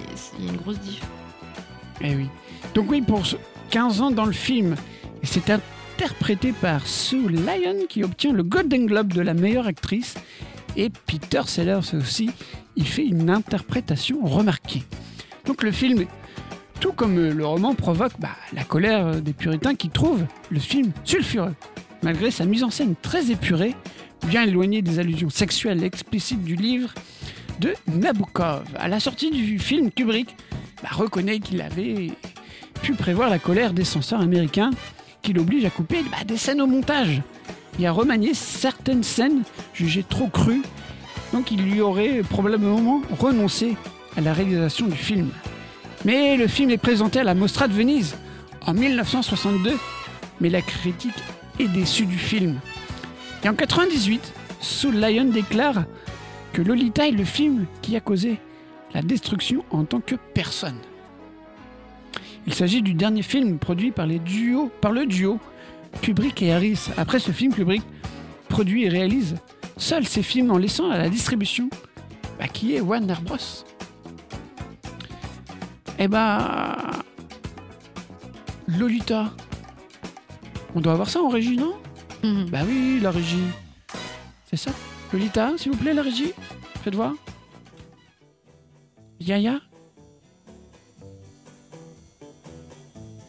une grosse diff. Eh oui. Donc oui, pour ce 15 ans dans le film, c'est interprété par Sue Lyon qui obtient le Golden Globe de la meilleure actrice. Et Peter Sellers aussi, il fait une interprétation remarquée. Donc le film, tout comme le roman, provoque bah, la colère des puritains qui trouvent le film sulfureux. Malgré sa mise en scène très épurée, bien éloignée des allusions sexuelles explicites du livre de Nabokov. À la sortie du film, Kubrick bah, reconnaît qu'il avait pu prévoir la colère des censeurs américains qui l'obligent à couper bah, des scènes au montage et à remanier certaines scènes jugées trop crues. Donc il lui aurait probablement renoncé à la réalisation du film. Mais le film est présenté à la Mostra de Venise en 1962, mais la critique est déçue du film. Et en 98, Soul Lyon déclare que Lolita est le film qui a causé la destruction en tant que personne. Il s'agit du dernier film produit par, les duos, par le duo Kubrick et Harris. Après ce film, Kubrick produit et réalise seuls ses films en laissant à la distribution bah, qui est Warner Bros. Eh bah. Lolita. On doit avoir ça en régie, non? Mhm. Bah oui, la régie. C'est ça? Lolita, s'il vous plaît, la régie Faites voir. Yaya?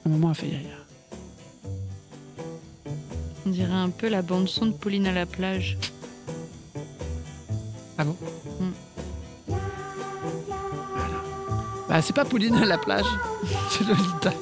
Moment fait. On dirait un peu la bande-son de Pauline à la plage. Ah bon Mm. Voilà. Bah c'est pas Pauline à la plage, c'est Lolita.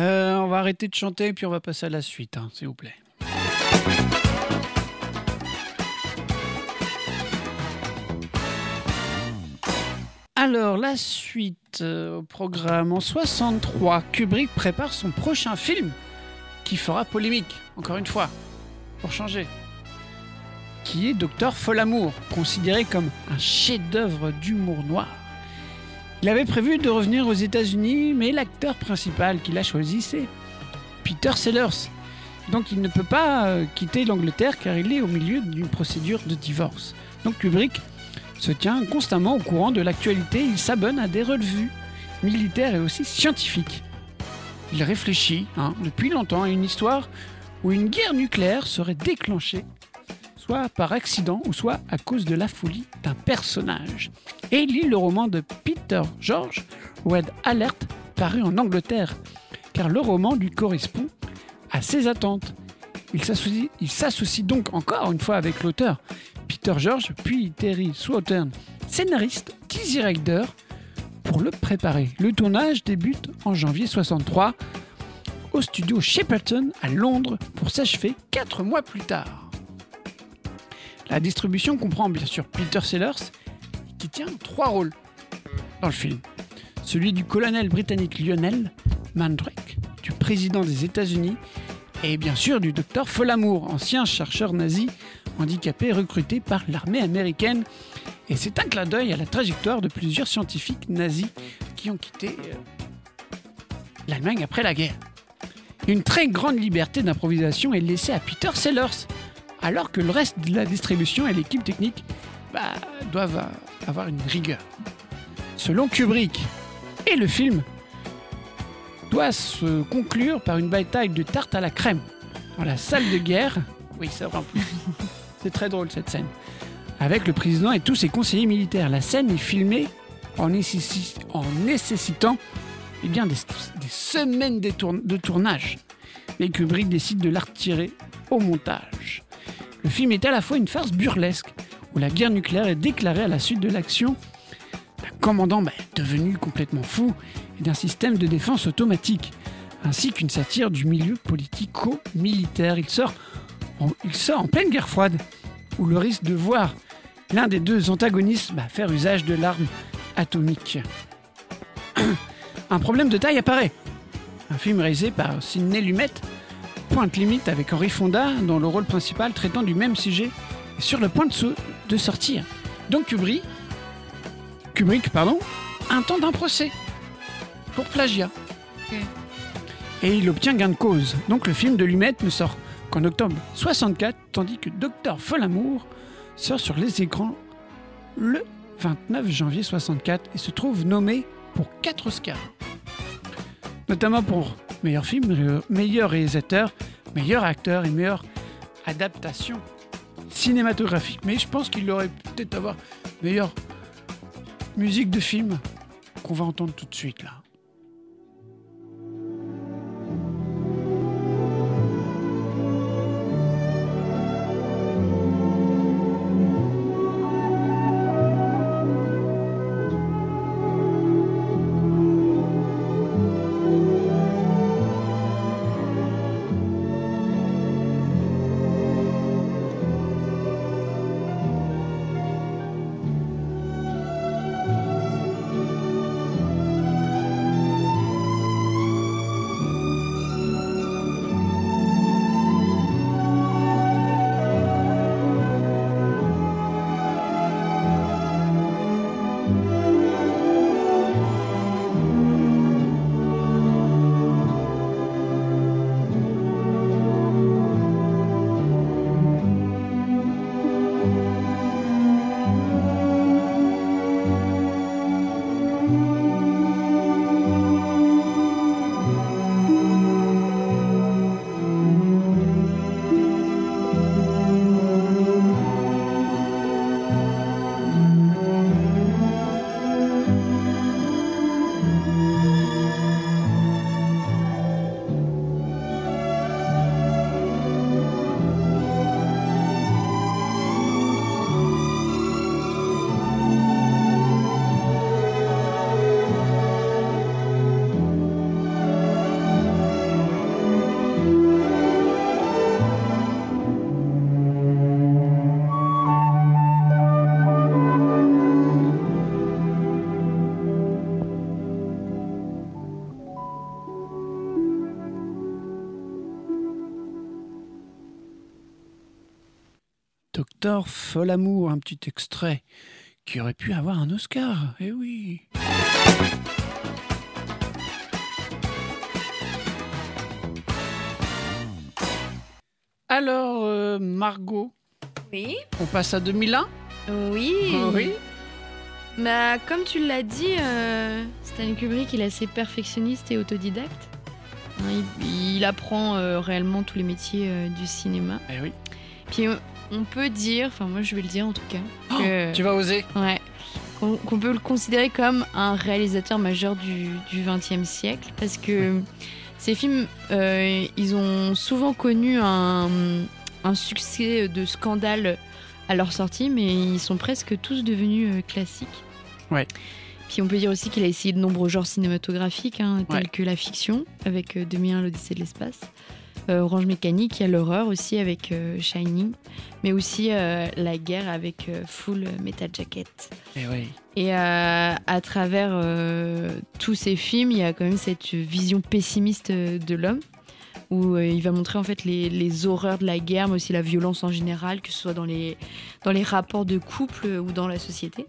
Euh, on va arrêter de chanter puis on va passer à la suite, hein, s'il vous plaît. Alors, la suite euh, au programme en 63, Kubrick prépare son prochain film qui fera polémique, encore une fois, pour changer, qui est Docteur Folamour, considéré comme un chef-d'œuvre d'humour noir. Il avait prévu de revenir aux États-Unis, mais l'acteur principal qu'il a choisi, c'est Peter Sellers. Donc il ne peut pas euh, quitter l'Angleterre car il est au milieu d'une procédure de divorce. Donc Kubrick se tient constamment au courant de l'actualité, il s'abonne à des revues militaires et aussi scientifiques. Il réfléchit hein, depuis longtemps à une histoire où une guerre nucléaire serait déclenchée, soit par accident ou soit à cause de la folie d'un personnage. Et il lit le roman de Peter George, Red Alert, paru en Angleterre, car le roman lui correspond à ses attentes. Il s'associe donc encore une fois avec l'auteur Peter George, puis Terry Swatern, scénariste, Dizzy Rider, pour le préparer. Le tournage débute en janvier 63 au studio Shepperton à Londres pour s'achever quatre mois plus tard. La distribution comprend bien sûr Peter Sellers qui tient trois rôles dans le film. Celui du colonel britannique Lionel Mandrake, du président des États-Unis et bien sûr du docteur Folamour, ancien chercheur nazi handicapé recruté par l'armée américaine. Et c'est un clin d'œil à la trajectoire de plusieurs scientifiques nazis qui ont quitté euh, l'Allemagne après la guerre. Une très grande liberté d'improvisation est laissée à Peter Sellers, alors que le reste de la distribution et l'équipe technique bah, doivent avoir une rigueur. Selon Kubrick, et le film doit se conclure par une bataille de tarte à la crème dans la salle de guerre. Oui, c'est vrai en plus. C'est très drôle cette scène. Avec le président et tous ses conseillers militaires. La scène est filmée en, nécessi- en nécessitant eh bien, des, des semaines de tournage. Mais Kubrick décide de la retirer au montage. Le film est à la fois une farce burlesque, où la guerre nucléaire est déclarée à la suite de l'action d'un commandant bah, devenu complètement fou et d'un système de défense automatique, ainsi qu'une satire du milieu politico-militaire. Il sort, en, pleine guerre froide, où le risque de voir l'un des deux antagonistes bah, faire usage de l'arme atomique. Un problème de taille apparaît. Un film réalisé par Sidney Lumet pointe limite avec Henri Fonda dans le rôle principal traitant du même sujet et sur le point de, so- de sortir. Donc Kubrick, Kubrick pardon, intente un procès pour plagiat. Et il obtient gain de cause. Donc le film de Lumet ne sort qu'en octobre 64, tandis que Docteur Folamour sort sur les écrans le 29 janvier 64 et se trouve nommé pour 4 Oscars. Notamment pour meilleur film, meilleur réalisateur, meilleur acteur et meilleure adaptation cinématographique. Mais je pense qu'il aurait peut-être avoir meilleur musique de film qu'on va entendre tout de suite là. Docteur Folamour, un petit extrait qui aurait pu avoir un Oscar. Eh oui. Alors, euh, Margot, Oui. on passe à 2001 Oui. Oui. Bah, comme tu l'as dit, euh, Stanley Kubrick, il est assez perfectionniste et autodidacte. Hein, il, il apprend euh, réellement tous les métiers euh, du cinéma. Eh oui. Puis on peut dire, enfin moi je vais le dire en tout cas, Oh, que- tu vas oser ouais, qu'on peut le considérer comme un réalisateur majeur du XXe siècle parce que ces films, euh, ils ont souvent connu un, un succès de scandale à leur sortie, mais ils sont presque tous devenus euh, classiques. Ouais. Puis on peut dire aussi qu'il a essayé de nombreux genres cinématographiques, hein, tels Ouais. que la fiction, avec euh, 2001 l'Odyssée de l'espace, euh, Orange Mécanique, il y a l'horreur aussi avec euh, Shining, mais aussi euh, la guerre avec euh, Full Metal Jacket. Eh oui. Et euh, à travers euh, tous ces films, il y a quand même cette vision pessimiste euh, de l'homme, où euh, il va montrer en fait les, les horreurs de la guerre, mais aussi la violence en général, que ce soit dans les, dans les rapports de couple ou dans la société.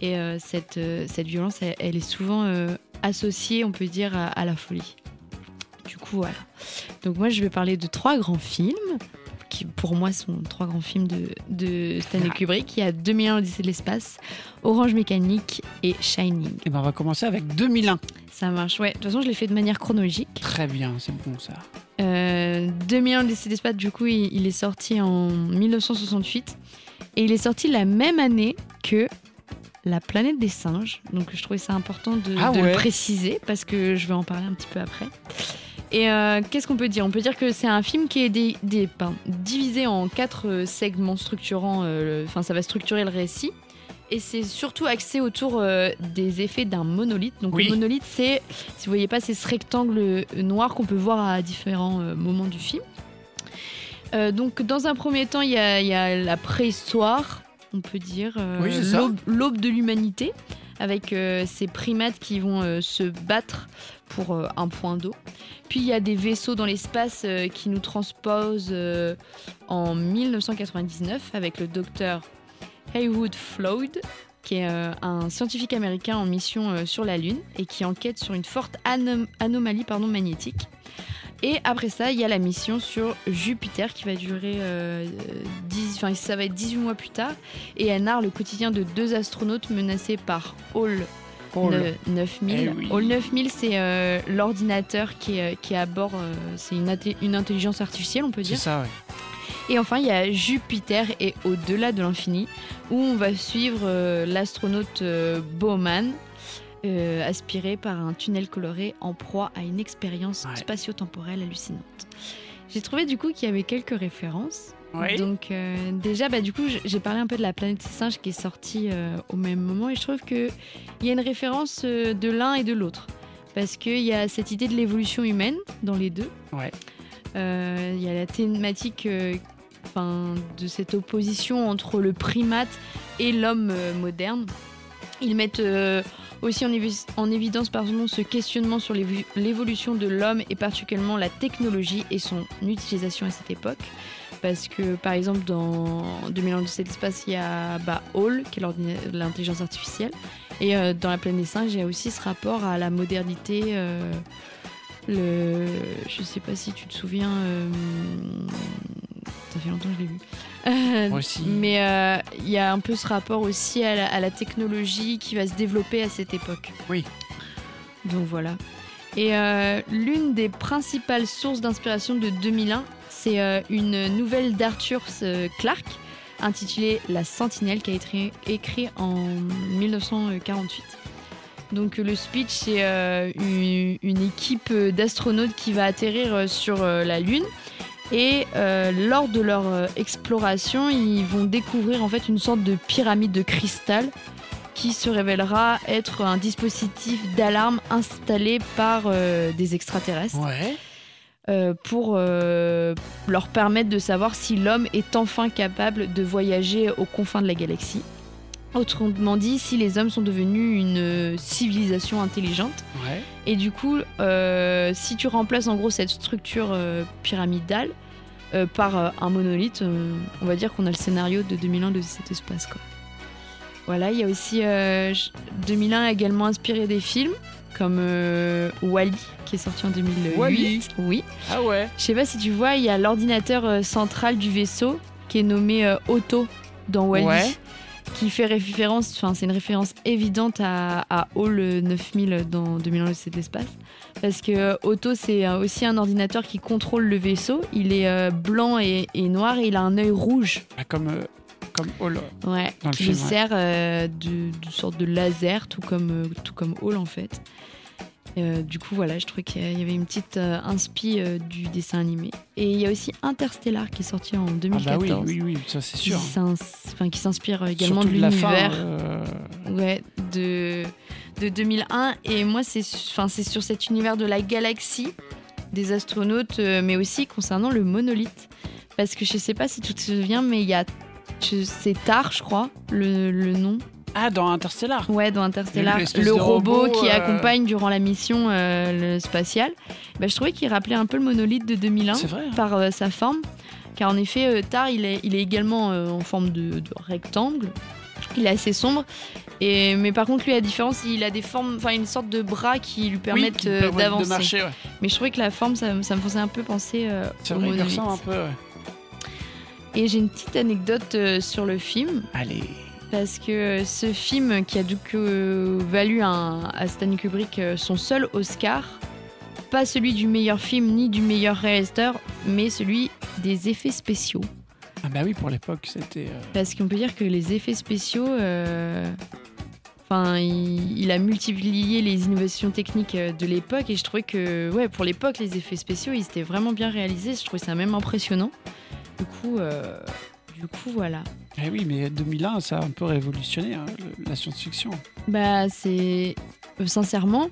Et euh, cette, euh, cette violence, elle, elle est souvent euh, associée, on peut dire, à, à la folie. Du coup, voilà. Donc moi, je vais parler de trois grands films qui pour moi sont trois grands films de, de Stanley Ah. Kubrick. Il y a 2001 Odyssée de l'espace, Orange Mécanique et Shining. Eh ben, on va commencer avec 2001. Ça marche, ouais. De toute façon, je l'ai fait de manière chronologique. Très bien, c'est bon ça. Euh, 2001 Odyssée de l'espace, du coup, il, il est sorti en 1968 et il est sorti la même année que La planète des singes. Donc, je trouvais ça important de, Ah de ouais. le préciser parce que je vais en parler un petit peu après. Et euh, qu'est-ce qu'on peut dire? On peut dire que c'est un film qui est des- des- pardon, divisé en quatre euh, segments structurants. euh, Enfin, ça va structurer le récit. Et c'est surtout axé autour euh, des effets d'un monolithe. Donc Oui. le monolithe, c'est, si vous voyez pas, c'est ce rectangle noir qu'on peut voir à différents moments du film. Donc dans un premier temps, il y a, il y a la préhistoire, on peut dire, Oui, l'aube, l'aube de l'humanité, avec euh, ces primates qui vont euh, se battre pour euh, un point d'eau. Puis il y a des vaisseaux dans l'espace euh, qui nous transposent euh, en 1999 avec le docteur Haywood Floyd, qui est un scientifique américain en mission sur la Lune et qui enquête sur une forte anom- anomalie magnétique. Et après ça, il y a la mission sur Jupiter qui va durer 10, enfin, ça va être 18 mois plus tard. Et elle narre le quotidien de deux astronautes menacés par Hall Paul. Ne- 9000. Eh oui. Hall 9000, c'est euh, l'ordinateur qui est, qui est à bord. euh, c'est une, intelligence artificielle, on peut C'est dire. ça, ouais. Et enfin, il y a Jupiter et au-delà de l'infini, où on va suivre euh, l'astronaute euh, Bowman, euh, aspiré par un tunnel coloré en proie à une expérience Ouais. spatio-temporelle hallucinante. J'ai trouvé du coup qu'il y avait quelques références. Oui. Donc euh, déjà, bah, du coup, j'ai parlé un peu de la planète des singes qui est sortie euh, au même moment et je trouve qu'il y a une référence euh, de l'un et de l'autre. Parce qu'il y a cette idée de l'évolution humaine dans les deux. Ouais. Il y a la thématique de cette opposition entre le primate et l'homme moderne. Ils mettent aussi en, évi- en évidence pardon, ce questionnement sur l'évo- l'évolution de l'homme et particulièrement la technologie et son utilisation à cette époque. Parce que par exemple dans 2001 de cet espace, il y a bah, Hall, qui est l'intelligence artificielle. Et euh, dans la planète des singes, il y a aussi ce rapport à la modernité. euh, le... Je sais pas si tu te souviens. euh, Ça fait longtemps que je l'ai vu. Euh, Moi aussi. mais euh, il y a un peu ce rapport aussi à la, à la technologie qui va se développer à cette époque. Oui. Donc voilà. Et l'une des principales sources d'inspiration de 2001, c'est euh, une nouvelle d'Arthur euh, Clarke intitulée La Sentinelle qui a été écrit en 1948. Donc le speech, c'est euh, une, équipe d'astronautes qui va atterrir sur la Lune. Et lors de leur exploration, ils vont découvrir en fait une sorte de pyramide de cristal qui se révélera être un dispositif d'alarme installé par des extraterrestres. Euh, pour euh, leur permettre de savoir si l'homme est enfin capable de voyager aux confins de la galaxie. Autrement dit, si les hommes sont devenus une civilisation intelligente. Ouais. Et du coup, euh, si tu remplaces en gros cette structure pyramidale par un monolithe, on va dire qu'on a le scénario de 2001 de cet espace. Quoi. Voilà, il y a aussi. euh, j- 2001 a également inspiré des films comme Wally, qui est sorti en 2008. Wall-E. Oui. Ah ouais. Je sais pas si tu vois, il y a l'ordinateur euh, central du vaisseau qui est nommé euh, Otto dans Wally. Ouais. Qui fait référence, enfin c'est une référence évidente à, à Hall 9000 dans 2001 l'Odyssée de l'espace. Parce que euh, Otto c'est euh, aussi un ordinateur qui contrôle le vaisseau. Il est euh, blanc et, et noir et il a un œil rouge. Ah, comme, euh, comme Hall. Ouais, qui lui ouais. sert euh, de, de sorte de laser, tout comme, euh, tout comme Hall en fait. Euh, du coup, voilà, je trouvais qu'il y avait une petite euh, inspi euh, du dessin animé. Et il y a aussi Interstellar qui est sorti en Ah 2014. bah oui, oui, oui, ça c'est sûr. qui s'inspire également Surtout de l'univers euh, ouais, de, de 2001. Et moi, c'est enfin, c'est sur cet univers de la galaxie, des astronautes, euh, mais aussi concernant le monolithe. Parce que je sais pas si tu te souviens, mais il y a. C'est tard, je crois, le, le nom. Ah, dans Interstellar. Ouais, dans Interstellar, le robot, robot, qui euh, accompagne durant la mission euh, le spatiale. Bah, je trouvais qu'il rappelait un peu le monolithe de 2001 C'est vrai. hein. par euh, sa forme. Car en effet, euh, Tar, il est, il est également euh, en forme de, de rectangle. Il est assez sombre. Et, mais par contre, lui, à la différence, il a des formes, enfin une sorte de bras qui lui permettent d'avancer. ouais. Mais je trouvais que la forme, ça, ça me faisait un peu penser euh, au vrai, monolithe. un peu. ouais. Et j'ai une petite anecdote euh, sur le film. Allez. Parce que ce film qui a coup euh, valu un- à Stanley Kubrick euh, son seul Oscar, pas celui du meilleur film ni du meilleur réalisateur, mais celui des effets spéciaux. Ah bah oui, pour l'époque, c'était. euh, Parce qu'on peut dire que les effets spéciaux, euh, enfin, il, il a multiplié les innovations techniques euh, de l'époque et je trouvais que, ouais, pour l'époque, les effets spéciaux, ils étaient vraiment bien réalisés. Je trouvais ça même impressionnant. Du coup, euh, du coup, voilà. Eh oui, mais 2001, ça a un peu révolutionné hein, la science-fiction. Bah, c'est. euh, sincèrement,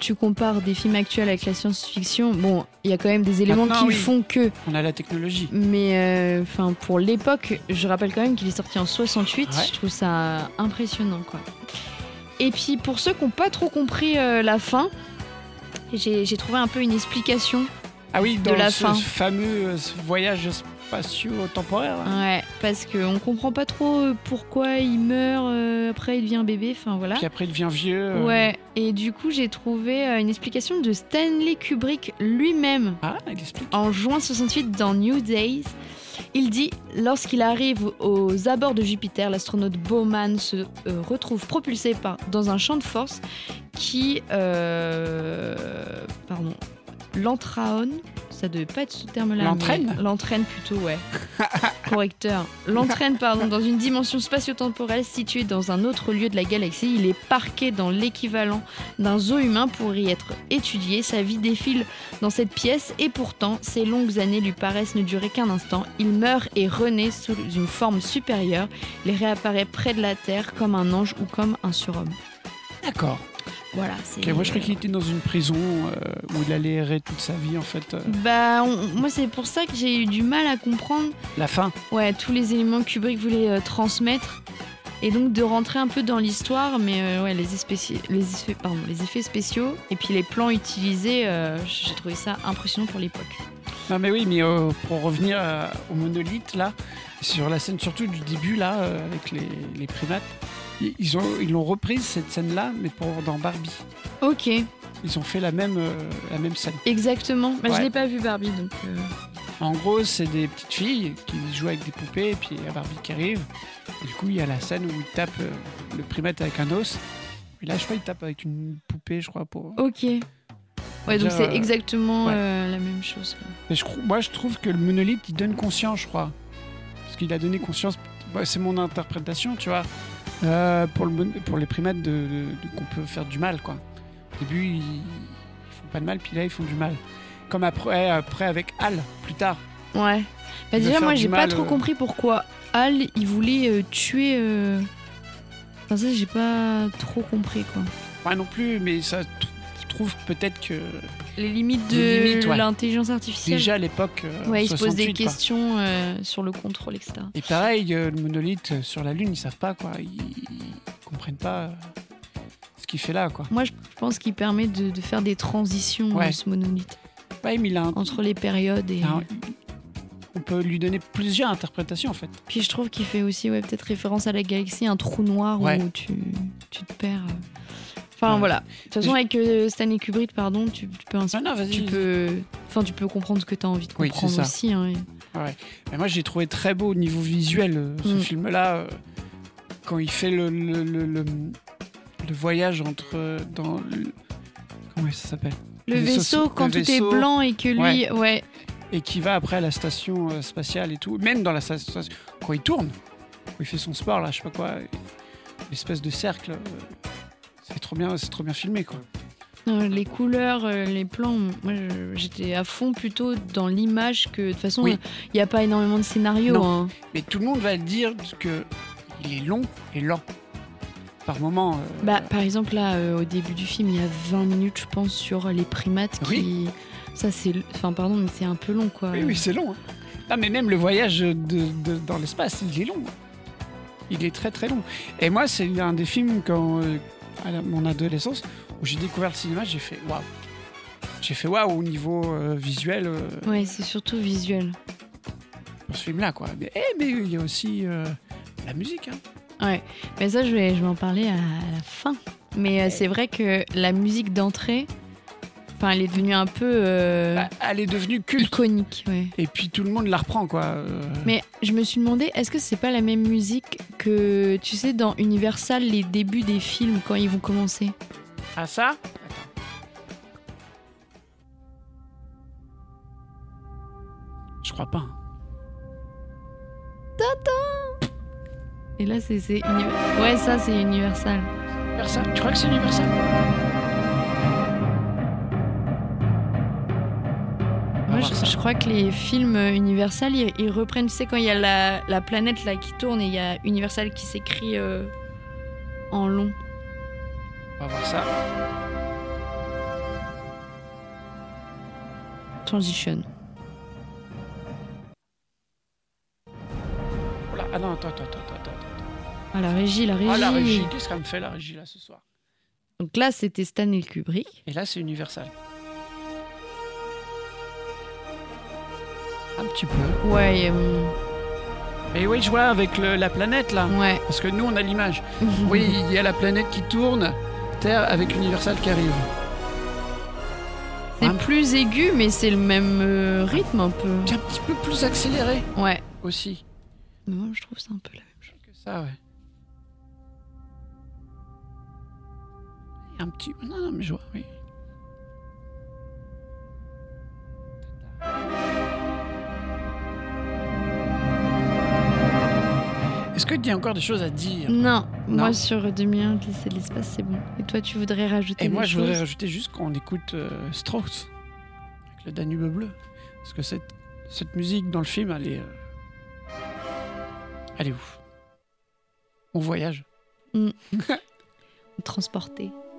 tu compares des films actuels avec la science-fiction, bon, il y a quand même des éléments Maintenant, qui oui. font que. On a la technologie. Mais, euh, enfin, pour l'époque, je rappelle quand même qu'il est sorti en 68. Ouais. Je trouve ça impressionnant, quoi. Et puis, pour ceux qui n'ont pas trop compris euh, la fin, j'ai trouvé un peu une explication. Ah oui, dans la ce fin. fameux voyage spatio-temporaire. là. Ouais, parce qu'on comprend pas trop euh, pourquoi il meurt, euh, après il devient bébé, enfin voilà. Puis après, il devient vieux. euh, Ouais, et du coup, j'ai trouvé une explication de Stanley Kubrick lui-même Ah, il explique. en juin 68 dans New Days. Il dit Lorsqu'il arrive aux abords de Jupiter, l'astronaute Bowman se euh, retrouve propulsé par, dans un champ de force qui. euh, pardon. L'antraone, ça devait pas être ce terme-là. L'entraîne L'entraîne plutôt, ouais. Correcteur. L'entraîne, pardon, dans une dimension spatio-temporelle située dans un autre lieu de la galaxie. Il est parqué dans l'équivalent d'un zoo humain pour y être étudié. Sa vie défile dans cette pièce et pourtant, ses longues années lui paraissent ne durer qu'un instant. Il meurt et renaît sous une forme supérieure. Il réapparaît près de la Terre comme un ange ou comme un surhomme. D'accord. Voilà, c'est. Ok, moi, je croyais qu'il était dans une prison euh, où il allait errer toute sa vie, en fait. euh, Bah, on- moi, c'est pour ça que j'ai eu du mal à comprendre la fin. ouais, tous les éléments que Kubrick voulait euh, transmettre. Et donc de rentrer un peu dans l'histoire, mais ouais, les, effets, pardon, les effets spéciaux et puis les plans utilisés, j'ai trouvé ça impressionnant pour l'époque. Non, mais oui, mais pour revenir au monolithe, là, sur la scène surtout du début, là, avec les, les primates, ils ont ils l'ont reprise, cette scène-là, mais pour, dans Barbie. Ok, Ils ont fait la même, euh, la même scène. exactement. Bah, Je Ouais. l'ai pas vu Barbie, donc. euh, En gros, c'est des petites filles qui jouent avec des poupées, et puis il y a Barbie qui arrive. Et du coup, il y a la scène où ils tapent euh, le primate avec un os. Et là, je crois qu'ils tapent avec une poupée, je crois. Pour... Ok. Ouais, donc c'est euh, exactement ouais. euh, la même chose. quoi. Mais je, moi, je trouve que le monolithe, il donne conscience, je crois. Parce qu'il a donné conscience, bah, c'est mon interprétation, tu vois, euh, pour, le, pour les primates, de, de- de- qu'on peut faire du mal, quoi. Au début, ils, ils font pas de mal, puis là, ils font du mal. Comme après, après avec Al, plus tard. Ouais. Bah, Il déjà, moi, j'ai pas trop euh. compris pourquoi Al, il voulait euh, tuer. Enfin, ça, j'ai pas trop compris, quoi. Moi non plus, mais ça, trouve peut-être que Les limites de ouais. l'intelligence artificielle. déjà à l'époque. euh, ouais, ils se posent des 68, quoi. questions euh, sur le contrôle, etc. Et pareil, euh, le monolithe sur la Lune, ils savent pas, quoi. Ils, ils comprennent pas ce qu'il fait là, quoi. Moi, je pense qu'il permet de, de faire des transitions, Ouais. ce monolithe, Ouais, mais il a un- entre les périodes. Et... il a un- on peut lui donner plusieurs interprétations, en fait. Puis je trouve qu'il fait aussi ouais, peut-être référence à la galaxie, un trou noir où tu, tu te perds. Enfin Ouais. voilà. De toute façon, avec euh, Stanley Kubrick, pardon, tu, tu peux Non, tu enfin, tu peux comprendre ce que tu as envie de Oui, c'est comprendre ça. aussi. hein, et- Mais moi, j'ai trouvé très beau au niveau visuel euh, ce Mm. film-là. euh, quand il fait le, le, le, le- le voyage entre. dans le- Comment ça s'appelle? Le vaisseau, quand le tout vaisseau. est blanc et que lui, ouais, Et qui va après à la station euh, spatiale et tout. Même dans la station. Quand il tourne, quand il fait son sport, là, je sais pas quoi. L'espèce de cercle. C'est trop bien, c'est trop bien filmé, quoi. les couleurs, euh, les plans, moi j'étais à fond plutôt dans l'image que de toute façon, Oui. il n'y a pas énormément de scénario. Hein. Mais tout le monde va dire que il est long et lent. Par moment. euh, Bah, par exemple, là, euh, au début du film, il y a 20 minutes, je pense, sur les primates qui. Ça, c'est. Enfin, pardon, mais c'est un peu long, quoi. Oui, oui, c'est long. hein. Non, mais même le voyage de, de- dans l'espace, il est long. Il est très très long. Et moi, c'est un des films quand, euh, à la- mon adolescence, où j'ai découvert le cinéma, j'ai fait waouh. J'ai fait waouh au niveau euh, visuel euh, Ouais, c'est surtout visuel. pour ce film-là, quoi. Mais, eh, mais il y a aussi euh, la musique. hein. Ouais. Mais ça, je vais, je vais en parler à, à la fin. Mais euh, c'est vrai que la musique d'entrée, enfin, elle est devenue un peu euh, Bah, elle est devenue culte. iconique, ouais. Et puis tout le monde la reprend, quoi. euh. Mais je me suis demandé, est-ce que c'est pas la même musique que, tu sais, dans Universal, les débuts des films, quand ils vont commencer? Ah, ça? Je crois pas. hein. Et là, c'est Ouais, ça, c'est Universal. Universal. Tu crois que c'est Universal? Moi, je, crois que les films Universal, ils, ils reprennent, tu sais, quand il y a la, la planète là qui tourne et il y a Universal qui s'écrit euh, en long. On va voir ça. Transition. Oh là, Ah non, attends, attends, attends, attends. attends. Ah, la régie, la régie. Ah, la régie, qu'est-ce qu'elle me fait la régie là ce soir? Donc là, c'était Stanley Kubrick. Et là, c'est Universal. Un petit peu. Ouais, euh, Mais oui, je vois avec le- la planète là. ouais. Parce que nous, on a l'image. Oui, il y a la planète qui tourne, Terre avec Universal qui arrive. C'est Un- plus aigu, mais c'est le même euh, rythme un peu. Puis un petit peu plus accéléré Ouais. aussi. Moi, je trouve c'est un peu la même chose. que ça, ouais. Il y a un petit. Non, non, mais je vois, oui. Que tu as encore des choses à dire? Non, Non. moi sur 2001, Odyssée de l'espace, c'est bon. Et toi, tu voudrais rajouter Et des moi, je voudrais rajouter juste qu'on écoute euh, Strauss avec le Danube bleu. Parce que cette, cette musique dans le film, elle est. euh, Elle est ouf. On voyage. transporter. beau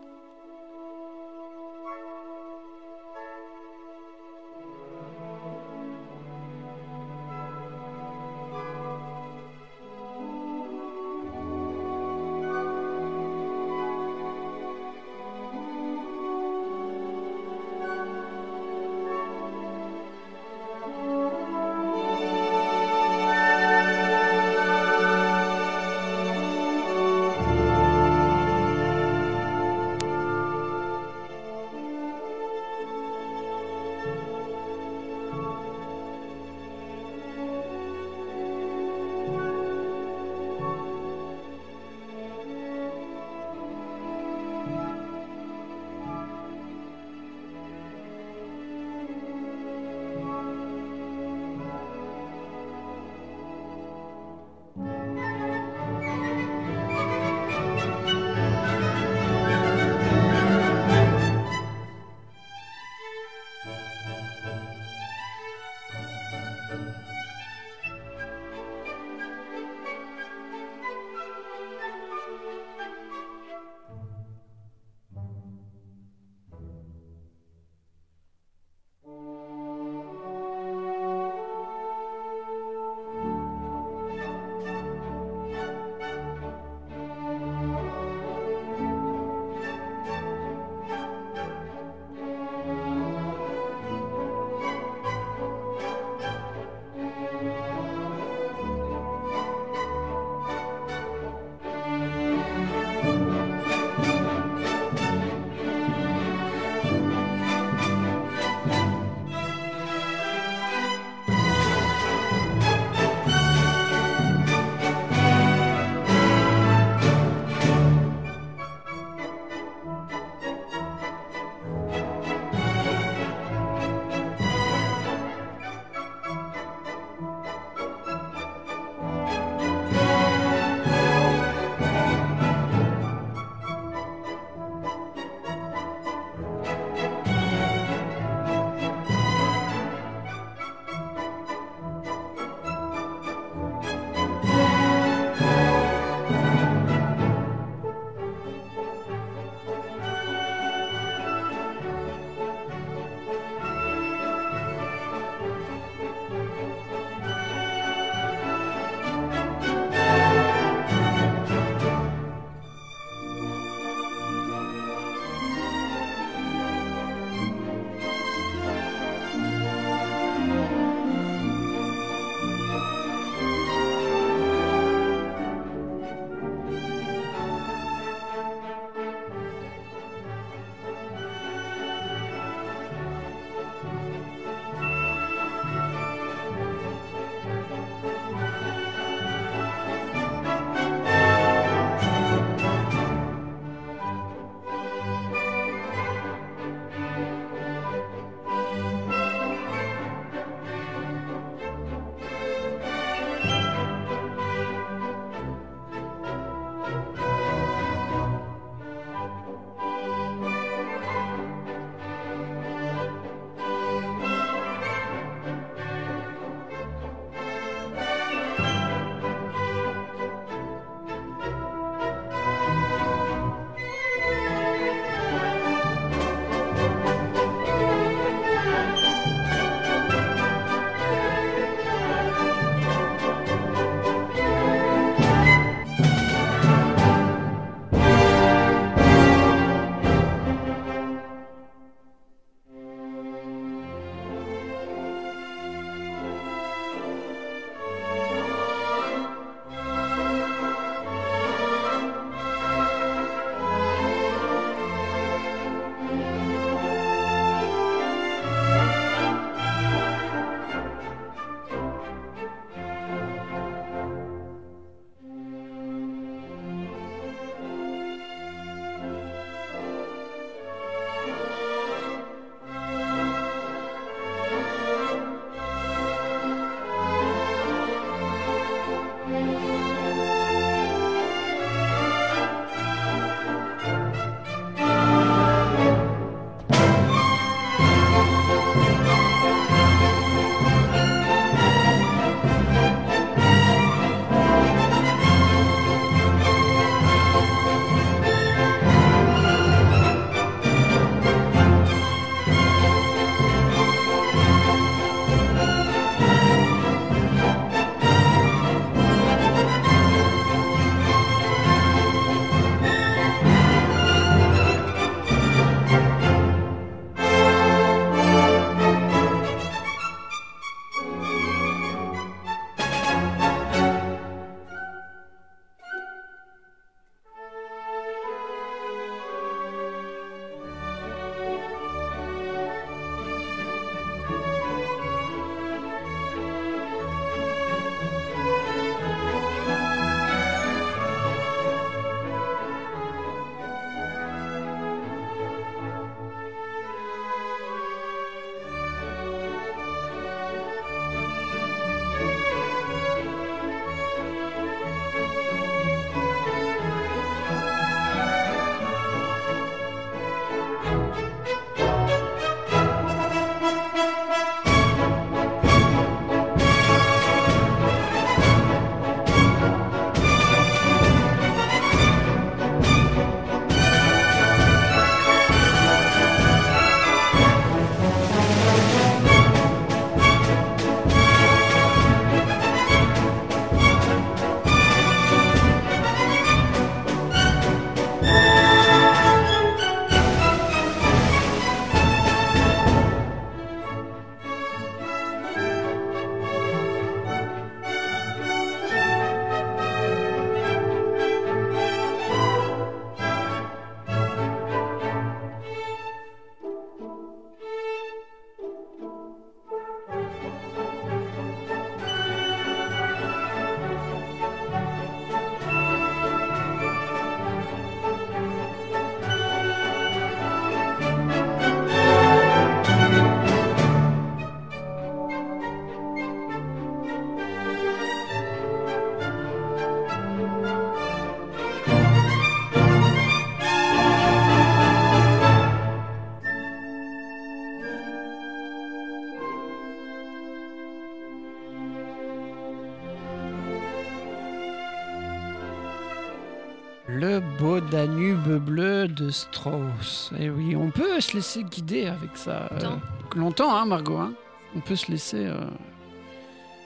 Danube bleu de Strauss. Et oui, on peut se laisser guider avec ça. euh, Longtemps. longtemps, hein, Margot. hein. on peut se laisser. euh,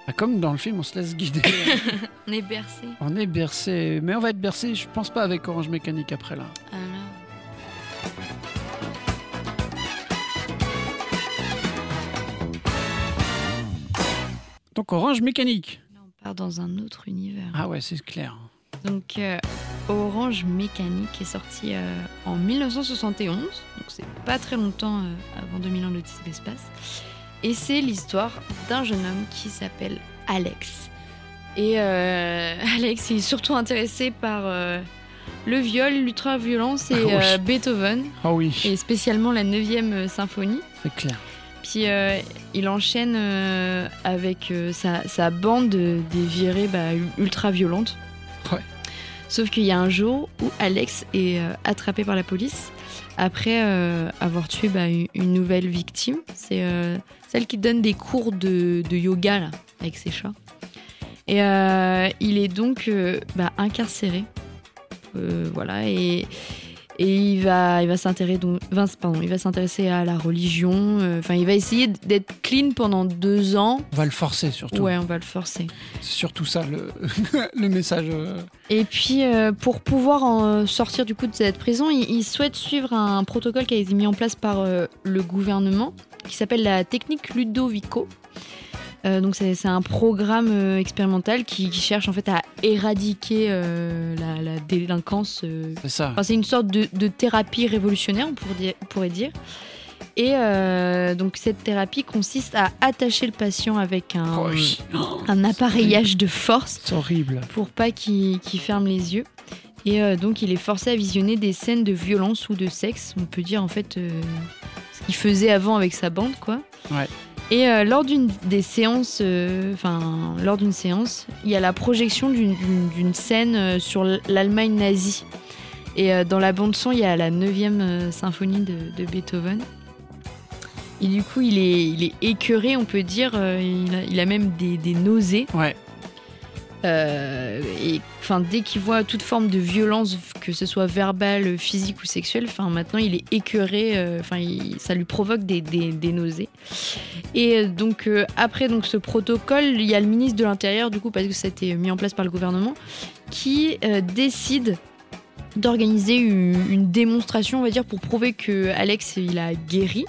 ah, comme dans le film, on se laisse guider. On est bercé. on est bercé. Mais on va être bercé, je pense pas avec Orange Mécanique après là. Alors. Donc Orange Mécanique. Là, on part dans un autre univers. Ah ouais, c'est clair. Donc, euh, Orange Mécanique est sorti euh, en 1971, donc c'est pas très longtemps euh, avant 2000 ans l'Odyssée de l'espace. Et c'est l'histoire d'un jeune homme qui s'appelle Alex. Et euh, Alex il est surtout intéressé par le viol, l'ultra-violence et Ah oui. Beethoven, Ah oui, et spécialement la 9e symphonie. c'est clair. Puis euh, il enchaîne euh, avec euh, sa, sa bande de- des virées bah, ultra violentes. Ouais. Sauf qu'il y a un jour où Alex est euh, attrapé par la police après euh, avoir tué bah, une, nouvelle victime. C'est euh, celle qui donne des cours de, yoga avec ses chats. Et il est donc bah, incarcéré. Voilà, et, et il va, il va s'intéresser donc, pardon, il va s'intéresser à la religion. euh, Enfin, il va essayer d'être clean pendant deux ans. On va le forcer surtout. Ouais, on va le forcer. C'est surtout ça le, le message. euh. Et puis, euh, pour pouvoir en sortir du coup de cette prison, il, il souhaite suivre un protocole qui a été mis en place par euh, le gouvernement, qui s'appelle la technique Ludovico. Euh, donc, c'est un programme euh, expérimental qui, qui cherche en fait à éradiquer euh, la, la délinquance. C'est ça. Enfin, c'est une sorte de, de thérapie révolutionnaire, on pourrait dire. on pourrait dire. Et donc cette thérapie consiste à attacher le patient avec un, Oh oui. un appareillage de force C'est horrible. pour pas qu'il ferme les yeux. Et donc il est forcé à visionner des scènes de violence ou de sexe. On peut dire en fait ce qu'il faisait avant avec sa bande, quoi. Ouais. Et euh, lors d'une des séances, euh, enfin lors d'une séance, il y a la projection d'une- scène euh, sur l'Allemagne nazie. Et dans la bande son, il y a la 9e symphonie de, Beethoven. Et du coup, il est, écœuré, on peut dire. il, a, il a même des, des nausées. Ouais. Euh, et enfin, dès qu'il voit toute forme de violence, que ce soit verbale, physique ou sexuelle, enfin, maintenant il est écœuré. euh, Enfin, ça lui provoque des, nausées. Et euh, donc après donc ce protocole, il y a le ministre de l'Intérieur du coup parce que ça a été mis en place par le gouvernement, qui décide d'organiser une, une démonstration, on va dire, pour prouver que Alex il a guéri.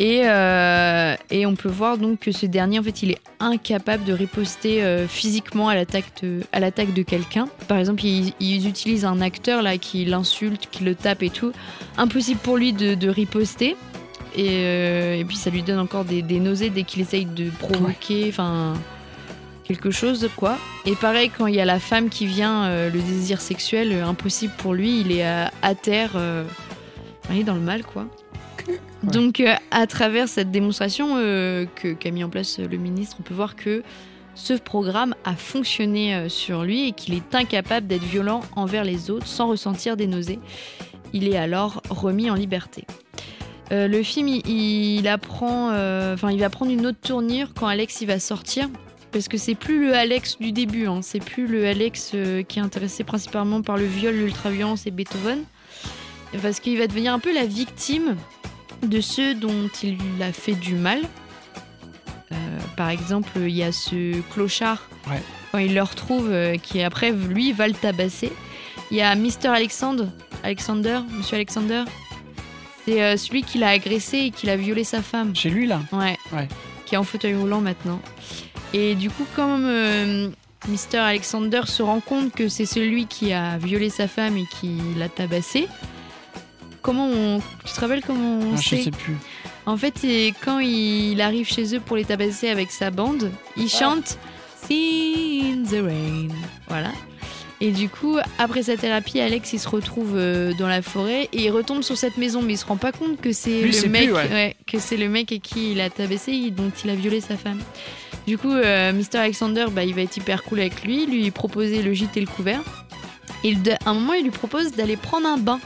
Et, euh, et on peut voir donc que ce dernier, en fait, il est incapable de riposter euh, physiquement à l'attaque de, à l'attaque de quelqu'un. Par exemple, ils, ils utilisent un acteur là qui l'insulte, qui le tape et tout. Impossible pour lui de, de riposter. Et, euh, et puis ça lui donne encore des, des nausées dès qu'il essaye de provoquer, enfin quelque chose quoi. Et pareil quand il y a la femme qui vient, euh, le désir sexuel, euh, impossible pour lui, il est à, à terre, euh, il est dans le mal quoi. Donc euh, à travers cette démonstration euh, qu'a mis en place le ministre, on peut voir que ce programme a fonctionné euh, sur lui et qu'il est incapable d'être violent envers les autres sans ressentir des nausées. Il est alors remis en liberté. Le film, il, apprend, enfin, il va prendre une autre tournure quand Alex va sortir, parce que c'est plus le Alex du début, hein. c'est plus le Alex qui est intéressé principalement par le viol, l'ultraviolence et Beethoven, parce qu'il va devenir un peu la victime de ceux dont il a fait du mal. Euh, par exemple, il y a ce clochard, Ouais. quand il le retrouve, euh, qui après, lui, va le tabasser. Il y a Mr. Alexandre, Alexander, Monsieur Alexander. C'est euh, celui qui l'a agressé et qui l'a violé sa femme. Chez lui là. Ouais. Ouais. Qui est en fauteuil roulant maintenant. Et du coup, comme Mr. Alexander se rend compte que c'est celui qui a violé sa femme et qui l'a tabassé, comment on. Tu te rappelles comment on Ah, je sait sais plus. En fait, quand il arrive chez eux pour les tabasser avec sa bande, il chante See in the rain. Voilà. Et du coup, après sa thérapie, Alex il se retrouve euh, dans la forêt et il retombe sur cette maison, mais il se rend pas compte que c'est Lui, le c'est mec, plus, ouais. que c'est le mec qui il a tabassé, et dont il a violé sa femme. Du coup, euh, Mr Alexander, bah, il va être hyper cool avec lui, lui proposer le gîte et le couvert. Et de- à un moment, il lui propose d'aller prendre un bain.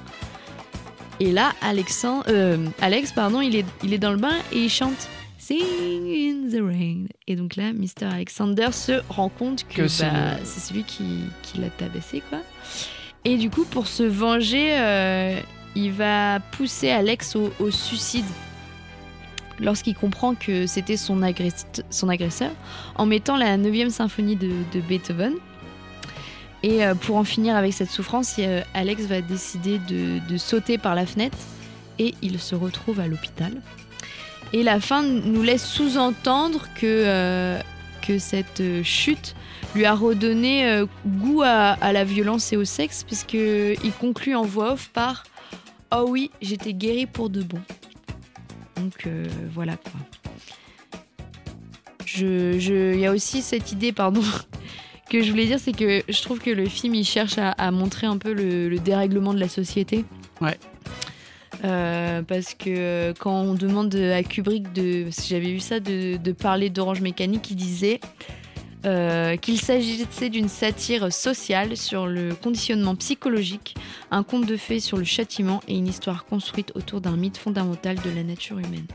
Et là, Alexandre, euh, Alex, pardon, il est, il est dans le bain et il chante Sing in the rain. Et donc là, Mr. Alexander se rend compte que, Que c'est bah, c'est celui qui, qui l'a tabassé, quoi. Et du coup, pour se venger, euh, il va pousser Alex au, au suicide lorsqu'il comprend que c'était son, agress- son agresseur, en mettant la 9e symphonie de, de Beethoven. Et euh, pour en finir avec cette souffrance, euh, Alex va décider de, sauter par la fenêtre et il se retrouve à l'hôpital. Et la fin nous laisse sous-entendre que, euh, que cette chute lui a redonné goût à, la violence et au sexe, puisqu'il conclut en voix off par Oh oui, j'étais guéri pour de bon. Donc voilà quoi. Il y a aussi cette idée, pardon, que je voulais dire, c'est que je trouve que le film il cherche à, à montrer un peu le, le dérèglement de la société. Ouais. Euh, parce que euh, quand on demande à Kubrick de, si j'avais vu ça, de, de parler d'Orange Mécanique, il disait euh, qu'il s'agissait d'une satire sociale sur le conditionnement psychologique, un conte de fées sur le châtiment et une histoire construite autour d'un mythe fondamental de la nature humaine.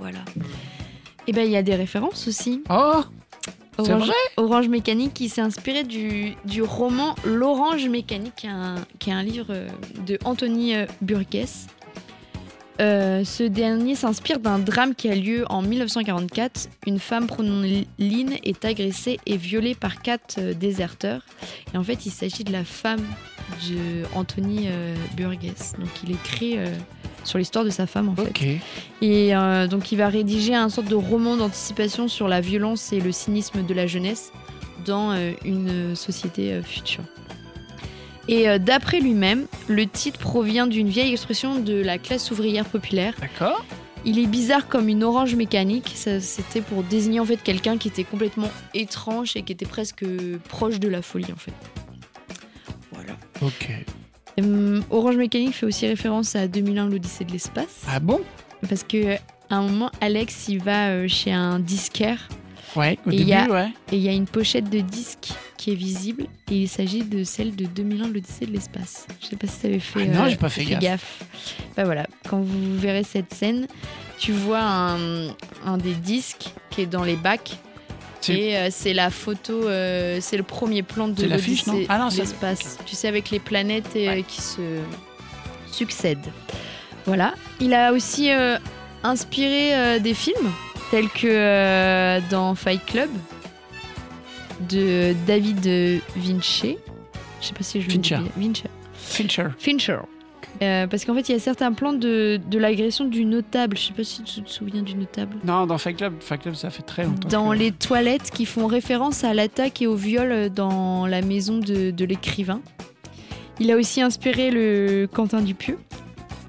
Voilà. Et ben il y a des références aussi. Oh Orange, Mécanique qui s'est inspiré du, du roman L'Orange Mécanique, qui est un, qui est un livre euh, de Anthony euh, Burgess. Euh, ce dernier s'inspire d'un drame qui a lieu en 1944. Une femme prénommée Lynn est agressée et violée par quatre euh, déserteurs. Et en fait, il s'agit de la femme de Anthony euh, Burgess. Donc, il écrit sur l'histoire de sa femme, en fait. Et euh, donc il va rédiger un sorte de roman d'anticipation sur la violence et le cynisme de la jeunesse dans euh, une société euh, future. Et euh, d'après lui-même, le titre provient d'une vieille expression de la classe ouvrière populaire. D'accord. Il est bizarre comme une orange mécanique. C'était pour désigner en fait quelqu'un qui était complètement étrange et qui était presque proche de la folie en fait. Voilà. Ok. Hum, orange mécanique fait aussi référence à 2001 l'Odyssée de l'espace. Ah bon? Parce que à un moment, Alex, il va euh, chez un disquaire Ouais, au Et début, y a- ouais. et il y a une pochette de disque qui est visible et il s'agit de celle de 2001 l'Odyssée de l'espace. Je sais pas si ça avait fait. Ah non, j'ai pas fait gaffe. Bah voilà, quand vous verrez cette scène, tu vois un, un des disques qui est dans les bacs. Et euh, c'est la photo, euh, c'est le premier plan de l'affiche, non Ah non, c'est- l'espace. Tu sais, avec les planètes euh, Ouais. qui se succèdent. Voilà. Il a aussi inspiré des films tels que dans Fight Club de David Vinci. Je sais pas si je le dis Fincher. Fincher. Fincher. Fincher. Euh, parce qu'en fait, il y a certains plans de, de l'agression du notable. Je sais pas si tu te souviens du notable. Non, dans Fight Club, Fight Club, ça fait très longtemps. Dans que- les toilettes qui font référence à l'attaque et au viol dans la maison de, de l'écrivain. Il a aussi inspiré le Quentin Dupieux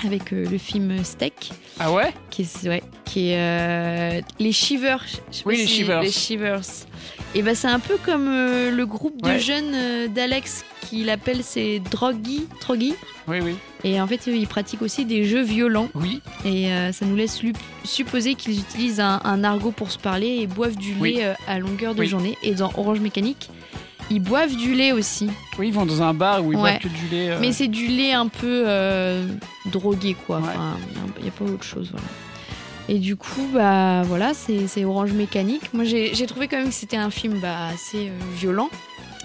avec euh, le film Steak, Ah ouais? Qui est, ouais, qui est euh, les Shivers. Je sais pas Oui, les si- Shivers. Les Shivers. Et bah, c'est un peu comme euh, le groupe de Ouais. jeunes d'Alex qu'il appelle ses Droggy. Droggy. Oui, oui. Et en fait, ils pratiquent aussi des jeux violents. Oui. Et ça nous laisse supposer qu'ils utilisent un, un argot pour se parler et boivent du lait Oui. à longueur de Oui. journée. Et dans Orange Mécanique, ils boivent du lait aussi. Oui, ils vont dans un bar où ils Ouais. boivent que du lait. euh, Mais c'est du lait un peu euh, drogué, quoi. Ouais. Enfin, il n'y a, pas autre chose, voilà. Et du coup, bah voilà, c'est Orange Mécanique. Moi, j'ai trouvé quand même que c'était un film bah, assez euh, violent,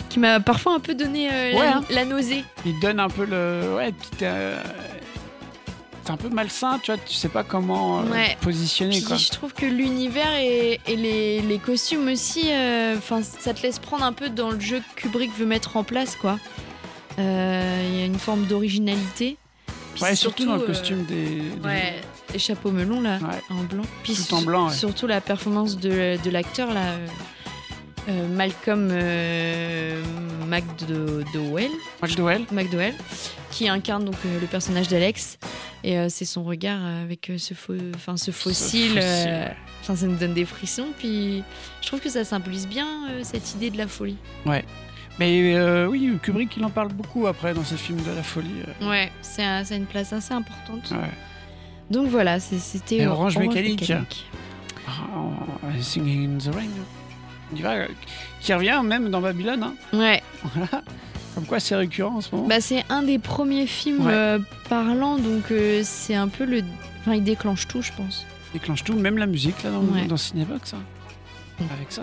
qui m'a parfois un peu donné Ouais, la, hein. la nausée. Ils donnent un peu le. Ouais, petite, C'est un peu malsain, tu vois, tu sais pas comment euh, Ouais. positionner, Puis quoi. je trouve que l'univers et, et les, les costumes aussi, euh, enfin, ça te laisse prendre un peu dans le jeu que Kubrick veut mettre en place, quoi. Euh, Il y a une forme d'originalité. Ouais, c'est surtout, dans le costume des. des- Ouais, les chapeaux melons là, Ouais. en blanc. Puis Tout en blanc, ouais. Surtout la performance de, de l'acteur là, euh, Malcolm euh, McDowell, McDowell. McDowell, qui incarne donc euh, le personnage d'Alex. Et euh, c'est son regard avec ce, faux, enfin, ce fossile. ouais. Enfin, ça nous donne des frissons. Puis je trouve que ça symbolise bien cette idée de la folie. Mais euh, oui, Kubrick, il en parle beaucoup après dans ses films de la folie. Ouais, c'est un- une place assez importante. ouais. Donc voilà, c'était Orange Mécanique. Mécanique. Ah, Singing in the Rain. Qui revient même dans Babylone. Hein. Ouais, Voilà. Comme quoi, c'est récurrent en ce moment. Bah, c'est un des premiers films Ouais. euh, parlants, donc euh, c'est un peu le. Enfin, il déclenche tout, je pense. Il déclenche tout, même la musique là dans, Ouais. dans hein. Avec ça.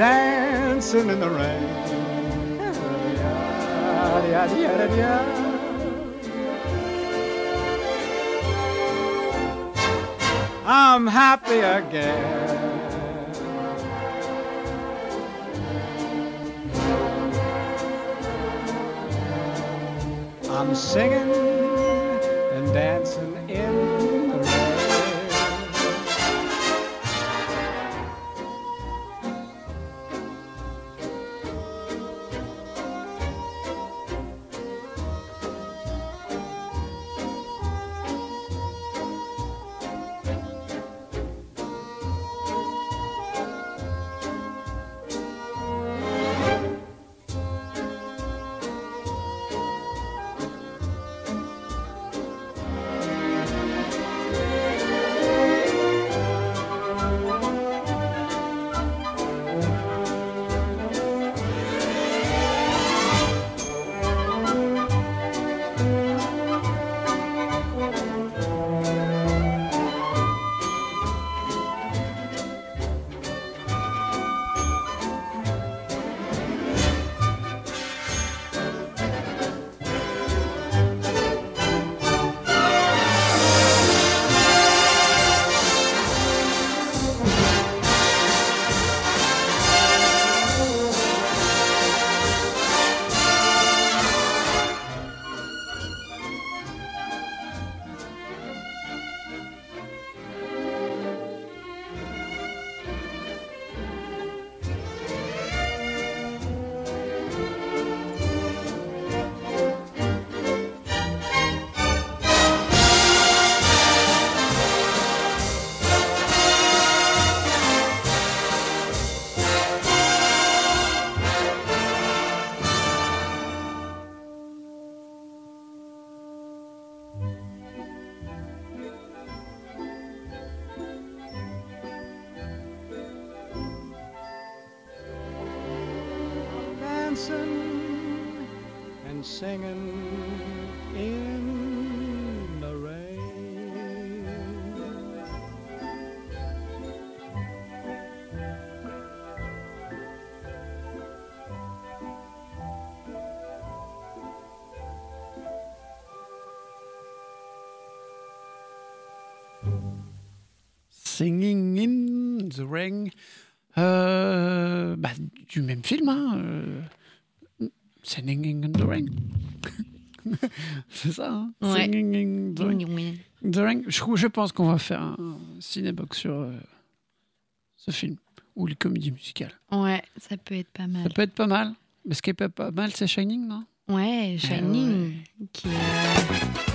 dancing in the rain. I'm happy again. I'm singing and dancing Singing in the Rain. Euh, bah, du même film, hein. euh, Singing in the Rain. C'est ça, hein Ouais. Singing in the Rain. The Rain. Je, je pense qu'on va faire un cinébox sur euh, ce film. Ou les comédies musicales. Ouais, ça peut être pas mal. Ça peut être pas mal. Mais ce qui est pas, mal, c'est Shining, non? Ouais, Shining. Qui est...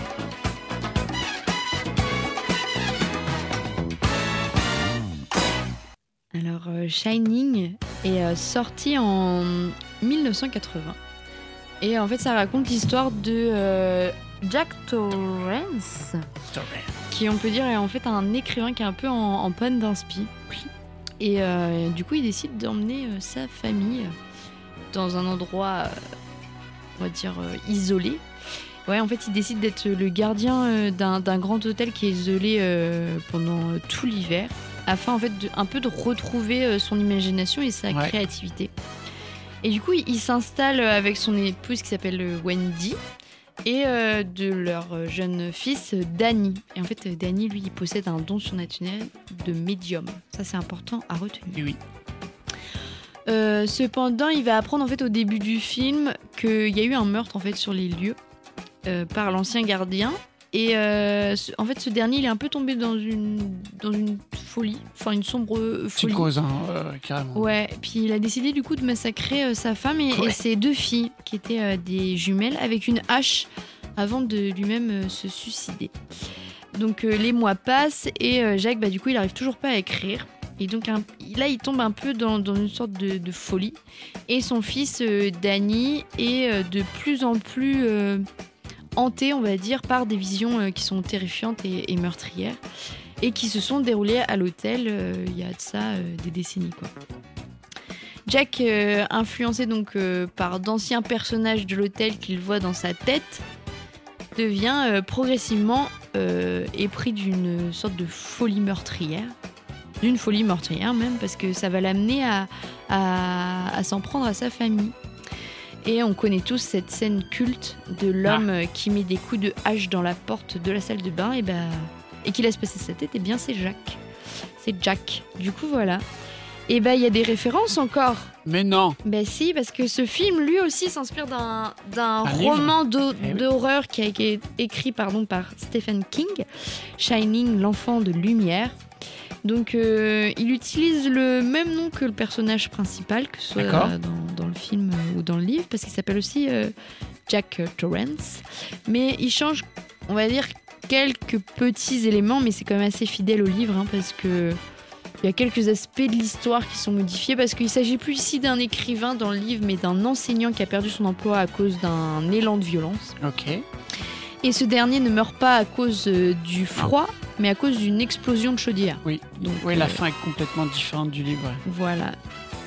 Alors, euh, Shining est euh, sorti en 1980. Et en fait, ça raconte l'histoire de euh, Jack Torrance, qui, on peut dire, est en fait un écrivain qui est un peu en, en panne d'inspi. Et euh, du coup, il décide d'emmener euh, sa famille dans un endroit, on va dire, isolé. Ouais, en fait, il décide d'être le gardien d'un grand hôtel qui est isolé pendant tout l'hiver, afin en fait de, un peu de retrouver euh, son imagination et sa Ouais. créativité. Et du coup, il, s'installe avec son épouse qui s'appelle euh, Wendy et euh, de leur euh, jeune fils euh, Danny. Et en fait, euh, Danny, lui, il possède un don surnaturel de médium. Ça, c'est important à retenir. Et oui. Euh, cependant, il va apprendre en fait au début du film qu'il y a eu un meurtre en fait sur les lieux euh, par l'ancien gardien. Et euh, ce- en fait, ce dernier, il est un peu tombé dans une, dans une folie, enfin une sombre folie. Psychose, hein, euh, carrément. Ouais, puis il a décidé du coup de massacrer euh, sa femme et, ses deux filles, qui étaient euh, des jumelles, avec une hache avant de lui-même euh, se suicider. Donc euh, les mois passent et euh, Jacques, bah, du coup, il arrive toujours pas à écrire. Et donc un- là, il tombe un peu dans, dans une sorte de, de folie. Et son fils, euh, Danny, est euh, de plus en plus euh, hanté, on va dire, par des visions euh, qui sont terrifiantes et, meurtrières. Et qui se sont déroulées à l'hôtel euh, il y a de ça euh, des décennies. Jack, influencé donc par d'anciens personnages de l'hôtel qu'il voit dans sa tête, devient progressivement épris d'une sorte de folie meurtrière. D'une folie meurtrière même, parce que ça va l'amener à s'en prendre à sa famille. Et on connaît tous cette scène culte de l'homme euh, qui met des coups de hache dans la porte de la salle de bain et, bah, et qui laisse passer sa tête. Et bien c'est Jack. C'est Jack. Du coup voilà. Et bah il y a des références encore Mais non ben si, parce que ce film, lui aussi, s'inspire d'un roman Eh oui. d'horreur qui a été écrit pardon, par Stephen King, Shining, l'enfant de lumière. Donc euh, il utilise le même nom que le personnage principal, que ce soit dans le film euh, ou dans le livre, parce qu'il s'appelle aussi euh, Jack Torrance. Mais il change, on va dire, quelques petits éléments, mais c'est quand même assez fidèle au livre, hein, parce que il y a quelques aspects de l'histoire qui sont modifiés parce qu'il s'agit plus ici d'un écrivain dans le livre, mais d'un enseignant qui a perdu son emploi à cause d'un élan de violence. Ok. Et ce dernier ne meurt pas à cause euh, du froid, mais à cause d'une explosion de chaudière. Oui. Donc, Oui, la euh, fin est complètement différente du livre. Voilà.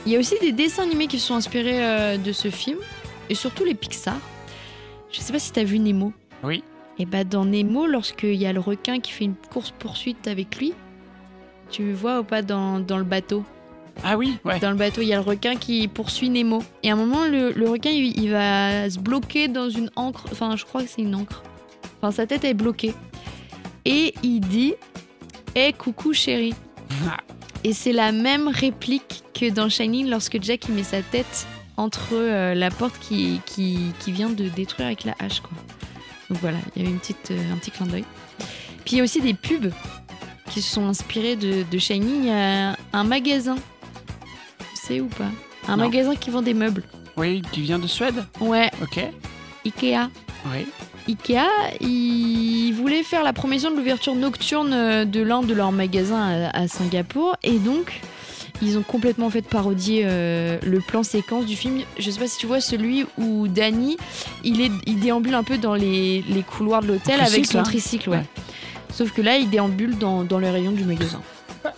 Il y a aussi des dessins animés qui sont inspirés euh, de ce film, et surtout les Pixar. Je sais pas si tu as vu Nemo. Oui. Et bah dans Nemo, lorsqu'il y a le requin qui fait une course-poursuite avec lui, tu vois ou pas dans, dans le bateau? Ah oui, ouais. Dans le bateau, il y a le requin qui poursuit Nemo. Et à un moment, le, le requin, il, il va se bloquer dans une encre. Enfin, je crois que c'est une encre. Enfin, sa tête est bloquée. Et il dit Hé, coucou chérie. Ah. Et c'est la même réplique que dans Shining lorsque Jack il met sa tête entre euh, la porte qui, qui, qui vient de détruire avec la hache. Quoi. Donc voilà, il y a eu une petite, euh, un petit clin d'œil. Puis il y a aussi des pubs qui se sont inspirés de, de Shining. Il y a un magasin, tu sais ou pas? Un Non. magasin qui vend des meubles. Oui, qui vient de Suède? Ouais, Ok. Ikea. Oui. Ikea, ils voulaient faire la promotion de l'ouverture nocturne euh, de l'un de leurs magasins à, à Singapour et donc ils ont complètement fait parodier euh, le plan séquence du film. Je sais pas si tu vois celui où Danny, il, est, il déambule un peu dans les, les couloirs de l'hôtel avec tricycle, son hein tricycle, ouais. Ouais. Sauf que là, il déambule dans, dans les rayons du magasin.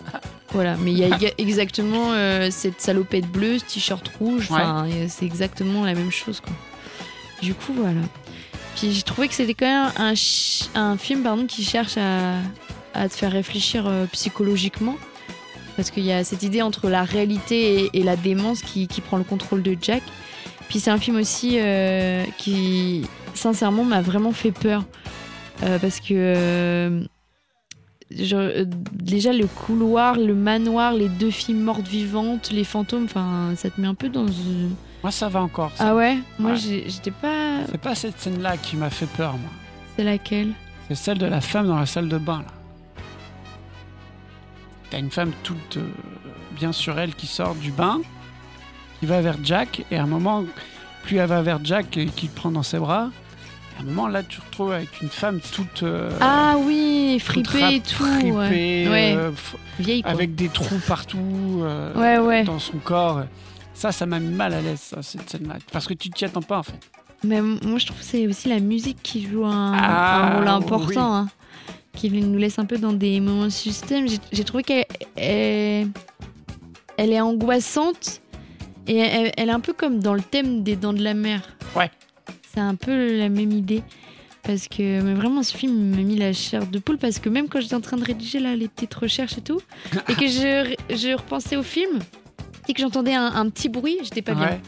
Voilà, mais il y a exactement euh, cette salopette bleue, ce t-shirt rouge, enfin, c'est exactement la même chose, quoi. Du coup, voilà. Puis j'ai trouvé que c'était quand même un, film pardon, qui cherche à, te faire réfléchir euh, psychologiquement. Parce qu'il y a cette idée entre la réalité et, la démence qui, prend le contrôle de Jack. Puis c'est un film aussi euh, qui, sincèrement, m'a vraiment fait peur. Euh, parce que déjà le couloir, le manoir, les deux filles mortes vivantes, les fantômes, ça te met un peu dans une... Moi, ça va encore. ça. Ah ouais? Moi Ouais. j'étais pas... C'est pas cette scène-là qui m'a fait peur, moi. C'est laquelle? C'est celle de la femme dans la salle de bain, là. T'as une femme toute euh, bien sur elle qui sort du bain, qui va vers Jack, et à un moment, plus elle va vers Jack et qu'il le prend dans ses bras, à un moment, là, tu te retrouves avec une femme toute. euh, Ah oui, fripée et tout. fripée, ouais. Euh, Vieille quoi. avec des trous partout euh, Ouais, ouais. dans son corps. Ça, ça m'a mis mal à l'aise, ça, cette scène-là. Parce que tu t'y attends pas, en fait. Mais moi je trouve que c'est aussi la musique qui joue un, Ah, un rôle oui. important. hein, qui nous laisse un peu dans des moments de système. J'ai- J'ai trouvé qu'elle elle, elle est angoissante et elle, elle est un peu comme dans le thème des Dents de la Mer. Ouais. C'est un peu la même idée. Parce que mais vraiment ce film m'a mis la chair de poule parce que même quand j'étais en train de rédiger là, les petites recherches et tout et que je, je repensais au film et que j'entendais un, un petit bruit, j'étais pas bien. Ouais.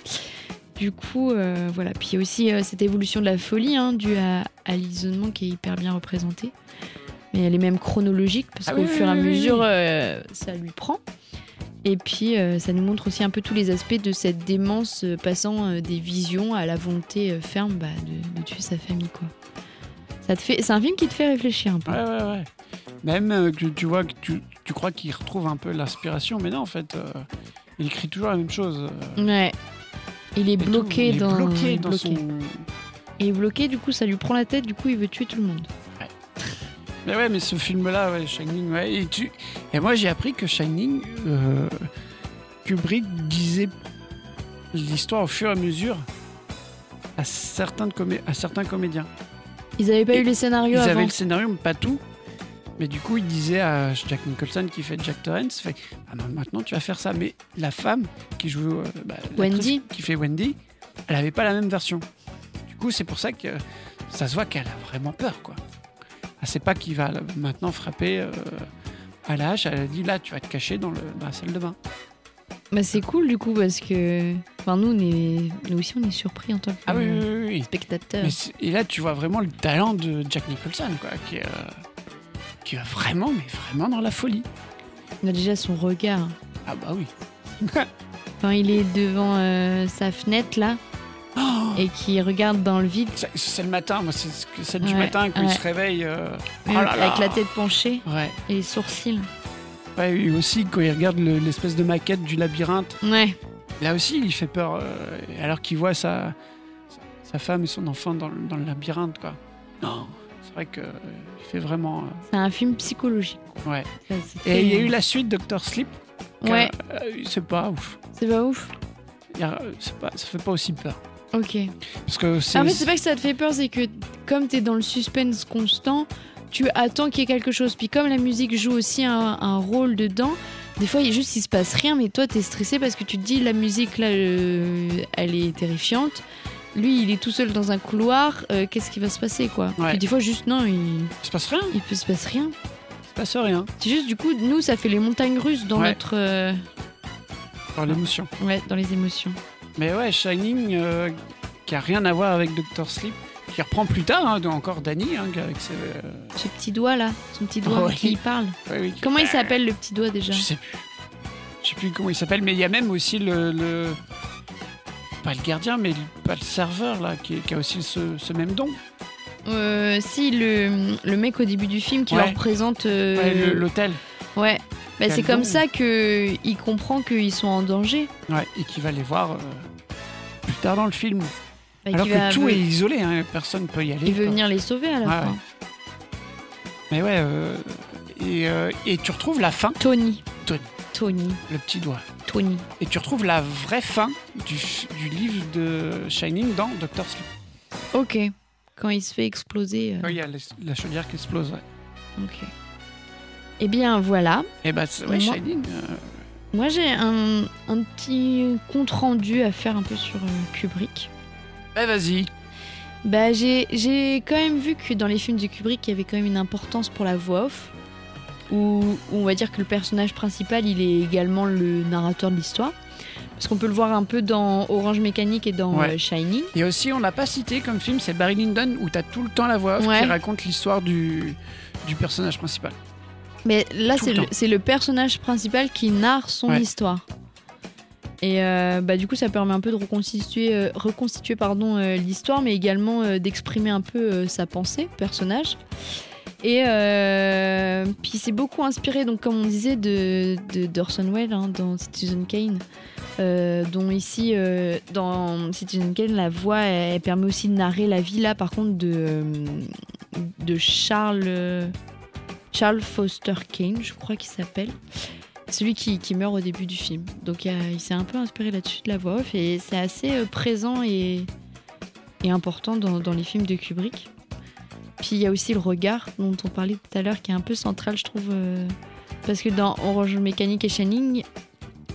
Du coup, euh, voilà. Puis il y a aussi euh, cette évolution de la folie hein, due à, à l'isolement qui est hyper bien représenté. Mais elle est même chronologique parce Ah qu'au oui, fur et à oui, mesure, oui. euh, ça lui prend. Et puis, euh, ça nous montre aussi un peu tous les aspects de cette démence passant des visions à la volonté ferme bah, de, de tuer sa famille, quoi. Ça te fait, c'est un film qui te fait réfléchir un peu. Ouais, ouais, ouais. Même que tu vois que tu, tu crois qu'il retrouve un peu l'inspiration, mais non, en fait, il écrit toujours la même chose. euh, Ouais. Il est tout. bloqué il est dans. bloqué il est dans bloqué. son. Il est bloqué, du coup, ça lui prend la tête, du coup, il veut tuer tout le monde. Mais ouais, mais ce film-là, ouais, Shining, ouais. Et, tu... et moi, j'ai appris que Shining, euh, Kubrick disait l'histoire au fur et à mesure à certains, comé- à certains comédiens. Ils avaient pas Et eu les scénarios Ils avant. avaient le scénario, mais pas tout. Mais du coup, il disait à Jack Nicholson qui fait Jack Torrance, fait, ah, maintenant tu vas faire ça. Mais la femme qui joue euh, bah, Wendy. qui fait Wendy, elle avait pas la même version. Du coup, c'est pour ça que ça se voit qu'elle a vraiment peur, quoi. Elle sait pas qui va maintenant frapper euh, à la hache. Elle a dit là, tu vas te cacher dans, le, dans la salle de bain. Bah, c'est cool, du coup, parce que. Enfin, nous, on est... nous aussi, on est surpris en tant que Ah oui, oui, oui. oui. spectateur. Mais et là, tu vois vraiment le talent de Jack Nicholson, quoi, qui, est, euh, qui va vraiment, mais vraiment dans la folie. On a déjà son regard. Ah bah oui. Quand il est devant euh, sa fenêtre, là, Oh et qui regarde dans le vide, C'est- le matin, moi, c'est celle du Ouais, matin quand il se réveille. euh, oh avec là là. avec la tête penchée Ouais. et les sourcils. ouais. Et aussi quand il regarde le- l'espèce de maquette du labyrinthe, Ouais. là aussi il fait peur, euh, alors qu'il voit sa, sa, femme et son enfant dans, le- dans le labyrinthe, quoi. Non, c'est vrai que fait vraiment. euh, C'est un film psychologique. Ouais. Ça, c'est Et il y a eu la suite Doctor Sleep. Ouais, euh, c'est pas ouf. c'est pas ouf. A- c'est pas, ça fait pas aussi peur. Ok. Parce que c'est. En fait, c'est pas que ça te fait peur, c'est que comme t'es dans le suspense constant, tu attends qu'il y ait quelque chose. Puis comme la musique joue aussi un, un rôle dedans, des fois, il juste il se passe rien, mais toi, t'es stressé parce que tu te dis la musique là, euh, elle est terrifiante. Lui, il est tout seul dans un couloir. euh, Qu'est-ce qui va se passer, quoi Ouais. Puis des fois, juste non, il, Il se passe rien. il peut se passer rien. Il se passe rien. C'est juste du coup, nous, ça fait les montagnes russes dans Ouais. notre, euh, Par l'émotion. ouais, dans les émotions. Mais ouais, Shining, euh, qui a rien à voir avec Doctor Sleep, qui reprend plus tard, hein, encore Danny, hein, avec ses. Ce petit doigt là, son petit doigt qui parle. ouais, oui, qui- Comment il s'appelle le petit doigt déjà Je sais plus. Je sais plus comment il s'appelle, mais il y a même aussi le, le- Pas le gardien, mais le- pas le serveur, là, qui, qui a aussi ce, ce même don. Euh, si le, le mec au début du film qui Ouais. leur présente euh, Ouais, l'hôtel. ouais bah, c'est comme ça que il comprend qu'ils sont en danger Ouais, et qui va les voir euh, plus tard dans le film. Bah, Alors qu'il que tout veut- est isolé, hein, personne peut y aller. il veut quoi. venir les sauver à la Ouais, fin ouais. Mais ouais, et, et tu retrouves la fin, Tony Tony. Tony le petit doigt. Tony Et tu retrouves la vraie fin du, du livre de Shining dans Doctor Sleep. ok quand il se fait exploser euh, Quand il y a la chaudière qui explose. Ouais. ok eh bien voilà bah, c'est- ouais, Moi- Shining. euh, moi j'ai un, un petit compte rendu à faire un peu sur euh, Kubrick bah, vas-y. Bah, j'ai j'ai quand même vu que dans les films de Kubrick, il y avait quand même une importance pour la voix off. Où, où on va dire que le personnage principal, il est également le narrateur de l'histoire. Parce qu'on peut le voir un peu dans Orange Mécanique et dans Ouais. euh, Shining. Et aussi, on l'a pas cité comme film, c'est Barry Lyndon, où tu as tout le temps la voix off Ouais. qui raconte l'histoire du, du personnage principal. Mais là, c'est le personnage principal qui narre son Ouais. histoire. Et euh, bah, du coup, ça permet un peu de reconstituer, euh, reconstituer pardon, euh, l'histoire, mais également d'exprimer un peu sa pensée, personnage. Et euh, puis c'est beaucoup inspiré, donc comme on disait, de d'Orson Welles hein, dans Citizen Kane, euh, dont ici, euh, dans Citizen Kane, la voix, permet aussi de narrer la vie, là, par contre, de, euh, Charles... Charles Foster Kane, je crois qu'il s'appelle. Celui qui, qui meurt au début du film. Donc il, s'est un peu inspiré là-dessus de la voix off et c'est assez présent et, important dans les films de Kubrick. Puis il y a aussi le regard dont on parlait tout à l'heure qui est un peu central, je trouve. euh, parce que dans Orange Mécanique et Shining,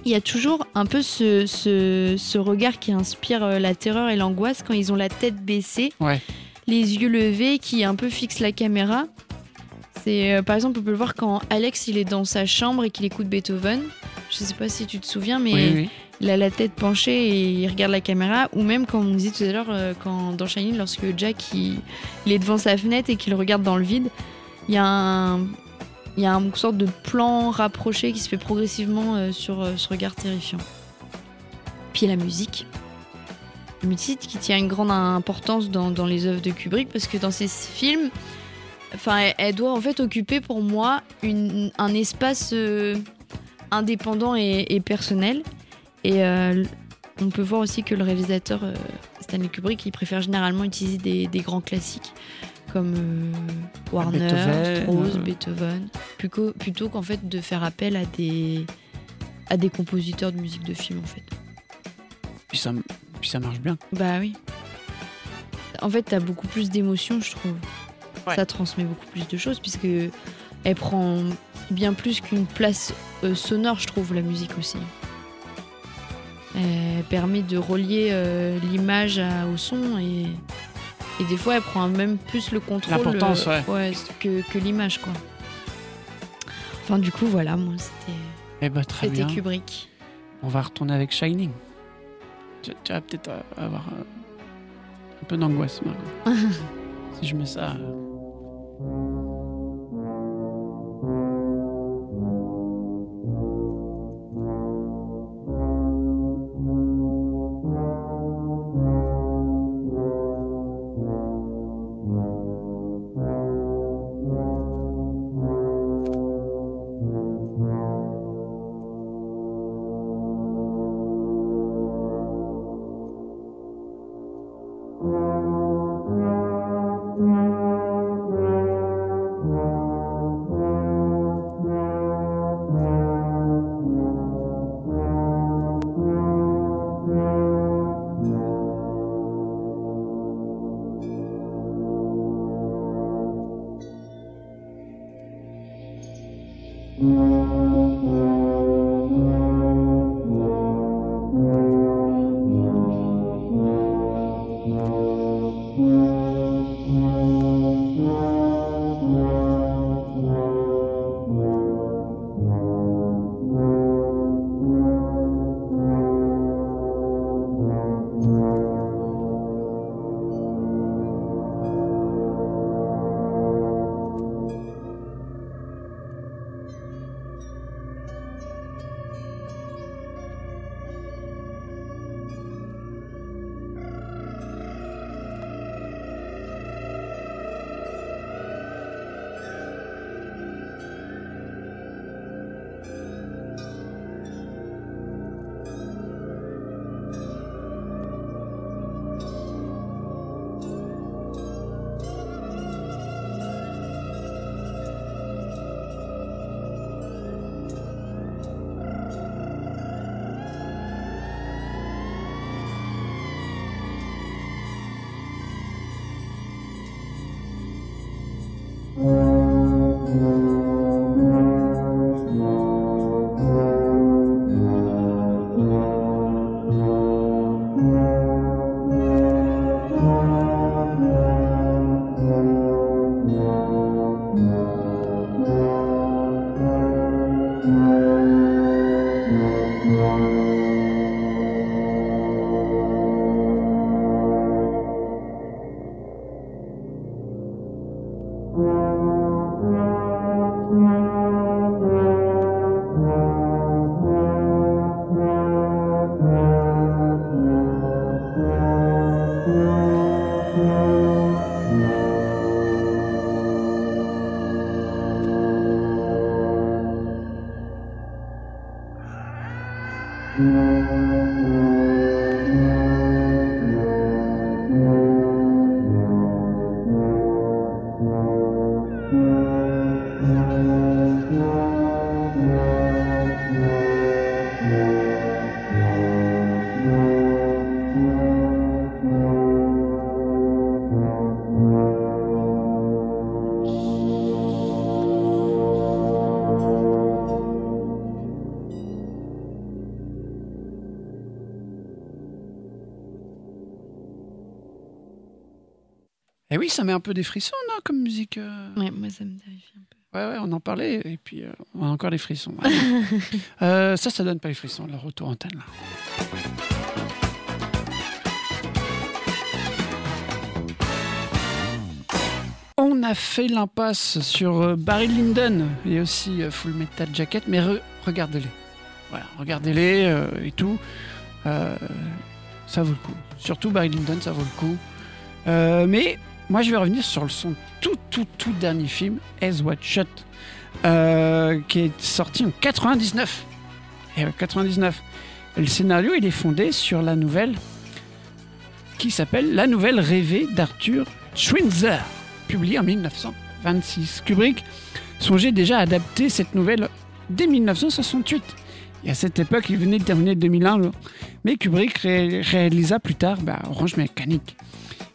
il y a toujours un peu ce, ce- ce regard qui inspire euh, la terreur et l'angoisse quand ils ont la tête baissée, Ouais. les yeux levés, qui un peu fixent la caméra. C'est euh, par exemple, on peut le voir quand Alex il est dans sa chambre et qu'il écoute Beethoven. Je sais pas si tu te souviens, mais Oui, oui. il a la tête penchée et il regarde la caméra. Ou même comme on disait tout à l'heure, euh, quand dans Shining, lorsque Jack il, il est devant sa fenêtre et qu'il regarde dans le vide, il y a un, il y a une sorte de plan rapproché qui se fait progressivement euh, sur euh, ce regard terrifiant. Puis la musique. La musique qui tient une grande importance dans, dans les œuvres de Kubrick parce que dans ses films, enfin, elle, elle doit en fait occuper pour moi une- un espace euh, indépendant et, et personnel. Et euh, on peut voir aussi que le réalisateur euh, Stanley Kubrick, il préfère généralement utiliser des, des grands classiques comme euh, Warner, Beethoven, Strauss, euh. Beethoven, plutôt, plutôt qu'en fait de faire appel à des à des compositeurs de musique de film en fait. Puis ça, puis ça marche bien. Bah oui. En fait, t'as beaucoup plus d'émotions, je trouve. Ouais. Ça transmet beaucoup plus de choses puisque elle prend bien plus qu'une place euh, sonore, je trouve, la musique aussi. Elle permet de relier euh, l'image au son et, et des fois, elle prend même plus le contrôle L'importance, euh, ouais. que, que l'image, quoi. Enfin, du coup, voilà, moi, c'était Eh ben, très c'était bien. Kubrick. On va retourner avec Shining. Tu, tu vas peut-être avoir un peu d'angoisse, Margot. si je mets ça. Eh oui, ça met un peu des frissons, non, comme musique. euh. Ouais, moi, ça me terrifie un peu. Ouais, ouais, on en parlait, et puis euh, on a encore les frissons. ouais. Euh, ça, ça donne pas les frissons, le retour antenne, là. On a fait l'impasse sur euh, Barry Lyndon et aussi euh, Full Metal Jacket, mais re- regardez-les. Voilà, regardez-les euh, et tout. Euh, ça vaut le coup. Surtout Barry Lyndon, ça vaut le coup. Euh, mais moi, je vais revenir sur son tout, tout, tout dernier film, As What Shot, euh, qui est sorti en 99. Et ouais, 99. Et le scénario, est fondé sur la nouvelle qui s'appelle La nouvelle rêvée d'Arthur Schwinzer, publiée en 1926. Kubrick songeait déjà à adapter cette nouvelle dès 1968. Et à cette époque, il venait de terminer 2001, mais Kubrick ré- réalisa plus tard bah, Orange Mécanique.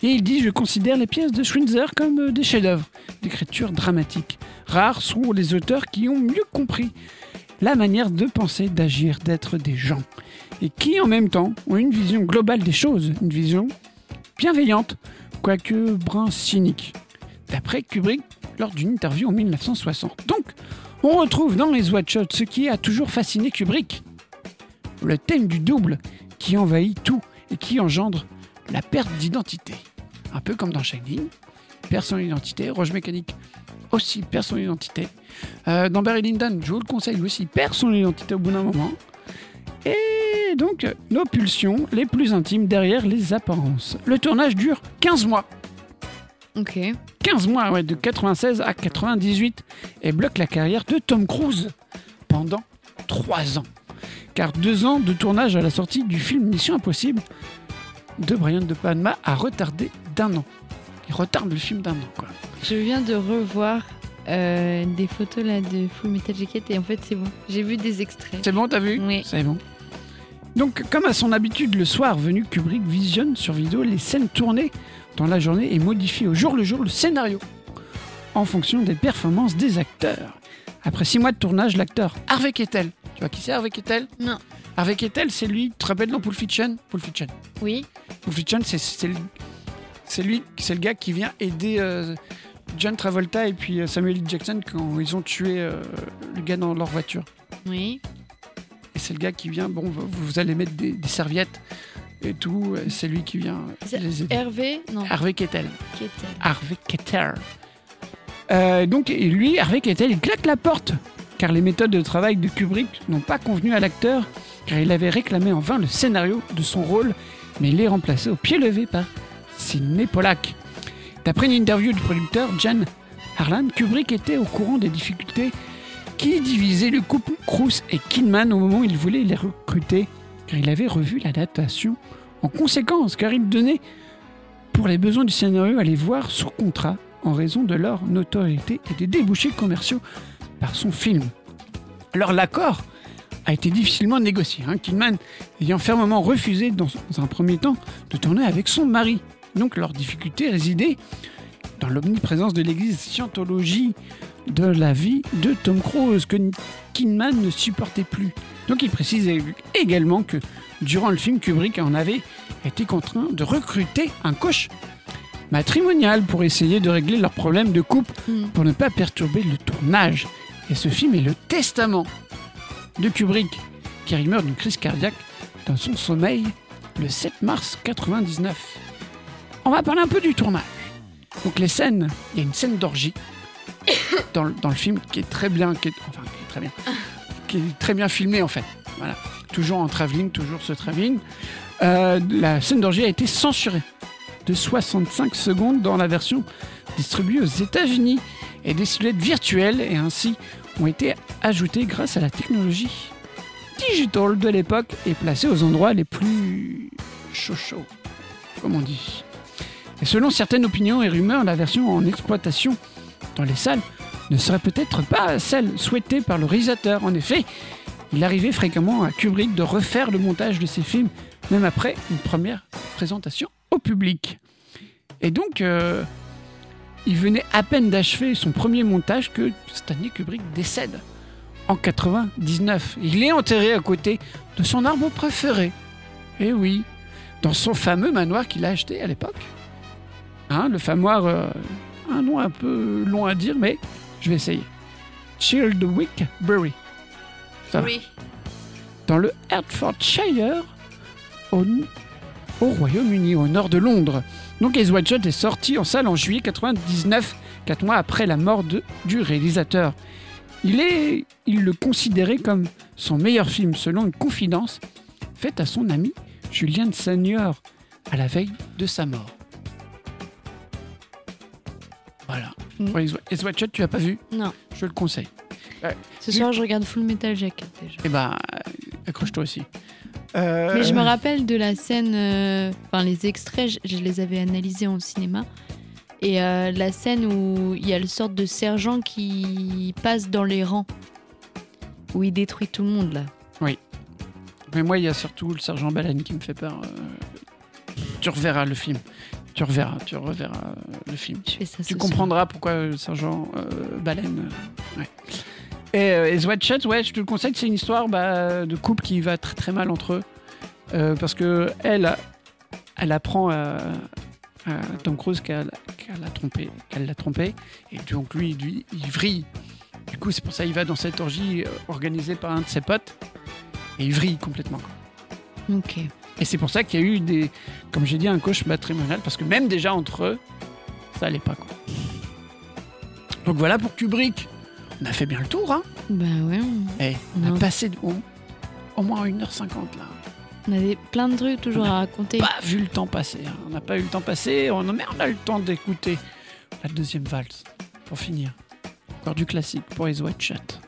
Et il dit Je considère les pièces de Schwinzer comme euh, des chefs-d'œuvre d'écriture dramatique. Rares sont les auteurs qui ont mieux compris la manière de penser, d'agir, d'être des gens, et qui en même temps ont une vision globale des choses, une vision bienveillante, quoique brin cynique, d'après Kubrick lors d'une interview en 1960. Donc, on retrouve dans les Watch Shots ce qui a toujours fasciné Kubrick, le thème du double qui envahit tout et qui engendre la perte d'identité. Un peu comme dans Shining, perd son identité, Roche Mécanique aussi perd son identité. Euh, dans Barry Lyndon, je vous le conseille lui aussi, perd son identité au bout d'un moment. Et donc, nos pulsions les plus intimes derrière les apparences. Le tournage dure 15 mois. Ok. 15 mois, ouais, de 96 à 98, et bloque la carrière de Tom Cruise pendant 3 ans. Car deux ans de tournage à la sortie du film Mission Impossible de Brian De Palma a retardé d'un an. Il retarde le film d'un an, quoi. Je viens de revoir euh, des photos là de Full Metal Jacket et en fait c'est bon. J'ai vu des extraits. C'est bon, t'as vu Oui. C'est bon. Donc, comme à son habitude, le soir venu, Kubrick visionne sur vidéo les scènes tournées dans la journée et modifie au jour le jour le scénario en fonction des performances des acteurs. Après six mois de tournage, l'acteur Harvey Keitel, tu vois qui c'est Harvey Keitel? Non. Harvey Keitel, c'est lui, tu te rappelles dans Pulp Fiction? Pulp Fiction. Oui. Pulp Fiction, c'est c'est le, c'est lui, c'est le gars qui vient aider euh, John Travolta et puis euh, Samuel. Jackson quand ils ont tué euh, le gars dans leur voiture. Oui. Et c'est le gars qui vient, bon, vous, allez mettre des, des serviettes et tout. C'est lui qui vient C'est les aider. Hervé? Non. Keitel. Kettel. Harvey Keitel. Euh, donc, et lui, Harvey Keitel, il claque la porte, car les méthodes de travail de Kubrick n'ont pas convenu à l'acteur, car il avait réclamé en vain le scénario de son rôle, mais il est remplacé au pied levé par Sidney Pollack. D'après une interview du producteur Jan Harlan, Kubrick était au courant des difficultés qui divisaient le couple Cruise et Kidman au moment où il voulait les recruter, car il avait revu l'adaptation en conséquence, car il donnait pour les besoins du scénario à les voir sous contrat en raison de leur notoriété et des débouchés commerciaux par son film. Alors l'accord a été difficilement négocié, hein, Kidman ayant fermement refusé dans un premier temps de tourner avec son mari. Donc leur difficulté résidait dans l'omniprésence de l'église scientologie de la vie de Tom Cruise que Kidman ne supportait plus. Donc il précise également que durant le film, Kubrick en avait été contraint de recruter un coach matrimonial pour essayer de régler leurs problèmes de couple Hmm. pour ne pas perturber le tournage. Et ce film est le testament de Kubrick, car il meurt d'une crise cardiaque dans son sommeil le 7 mars 99. On va parler un peu du tournage. Donc les scènes, il y a une scène d'orgie dans, le- film qui est très bien, qui est, très bien, qui est très bien filmée en fait. Voilà, toujours en travelling, toujours ce travelling. Euh, la scène d'orgie a été censurée de 65 secondes dans la version distribuée aux États-Unis et des silhouettes virtuelles et ainsi ont été ajoutées grâce à la technologie digital de l'époque et placées aux endroits les plus chauds, comme on dit. Et selon certaines opinions et rumeurs, la version en exploitation dans les salles ne serait peut-être pas celle souhaitée par le réalisateur. En effet, il arrivait fréquemment à Kubrick de refaire le montage de ses films, même après une première présentation au public. Et donc, euh, il venait à peine d'achever son premier montage que Stanley Kubrick décède en 99. Il est enterré à côté de son arbre préféré. Et oui, dans son fameux manoir qu'il a acheté à l'époque. Hein, le famoir, euh, un nom un peu long à dire, mais je vais essayer. Childwick Bury. Ça va. Oui. Dans le Hertfordshire, au, au Royaume-Uni, au nord de Londres. Donc Wide Shut est sorti en salle en juillet 99, quatre mois après la mort de- du réalisateur. Il est, il le considérait comme son meilleur film selon une confidence faite à son ami Julien Senior à la veille de sa mort. Voilà. Mm. Wide Shut, tu l'as pas vu? Non. Je le conseille. Ce soir, je regarde Full Metal Jacket déjà. Eh ben, euh, accroche-toi aussi. Euh, Mais je me rappelle de la scène, euh, enfin les extraits, je, je les avais analysés en cinéma. Et euh, la scène où il y a le sorte de sergent qui passe dans les rangs, où il détruit tout le monde là. Mais moi, il y a surtout le sergent Baleine qui me fait peur. euh, Tu reverras le film. Tu reverras, tu reverras euh, le film. Je fais ça. Tu comprendras pourquoi le sergent euh, Baleine. euh, ouais. Et, et The White ouais, je te le conseille, c'est une histoire bah, de couple qui va très très mal entre eux. Euh, parce que elle, elle apprend à, à Tom Cruise qu'elle l'a trompé, qu'elle l'a trompé, et donc lui, lui, il vrille. Du coup, c'est pour ça qu'il va dans cette orgie organisée par un de ses potes, et il vrille complètement. Ok. Et c'est pour ça qu'il y a eu des, comme j'ai dit, un coach matrimonial, parce que même déjà entre eux, ça allait pas quoi. Donc voilà pour Kubrick. On a fait bien le tour, hein Bah ouais, on, Eh, on a passé de- au, au moins 1h50 là. on avait plein de trucs toujours à raconter. Pas vu le temps passer. hein. On n'a pas eu le temps passer. On a, mais on a eu le temps d'écouter la deuxième valse pour finir. Encore du classique pour les White.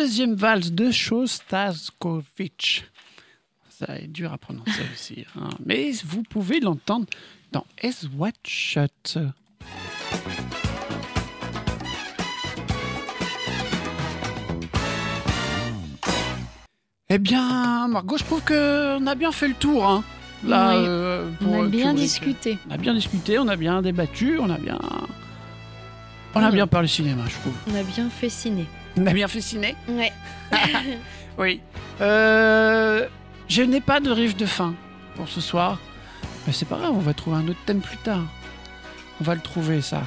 Deuxième valse de Shostakovich. Ça est dur à prononcer aussi. hein. Mais vous pouvez l'entendre dans S What Shut. Eh bien, Margot, je trouve qu'on a bien fait le tour. hein. Là, Oui, euh, On pour, a euh, bien discuté. On a bien discuté, on a bien débattu, on a bien. On a bien parlé cinéma, je trouve. On a bien fait ciné. On a bien fait ciné Ouais. Oui. Euh, je n'ai pas de riff de fin pour ce soir. Mais c'est pas grave, on va trouver un autre thème plus tard. On va le trouver, ça.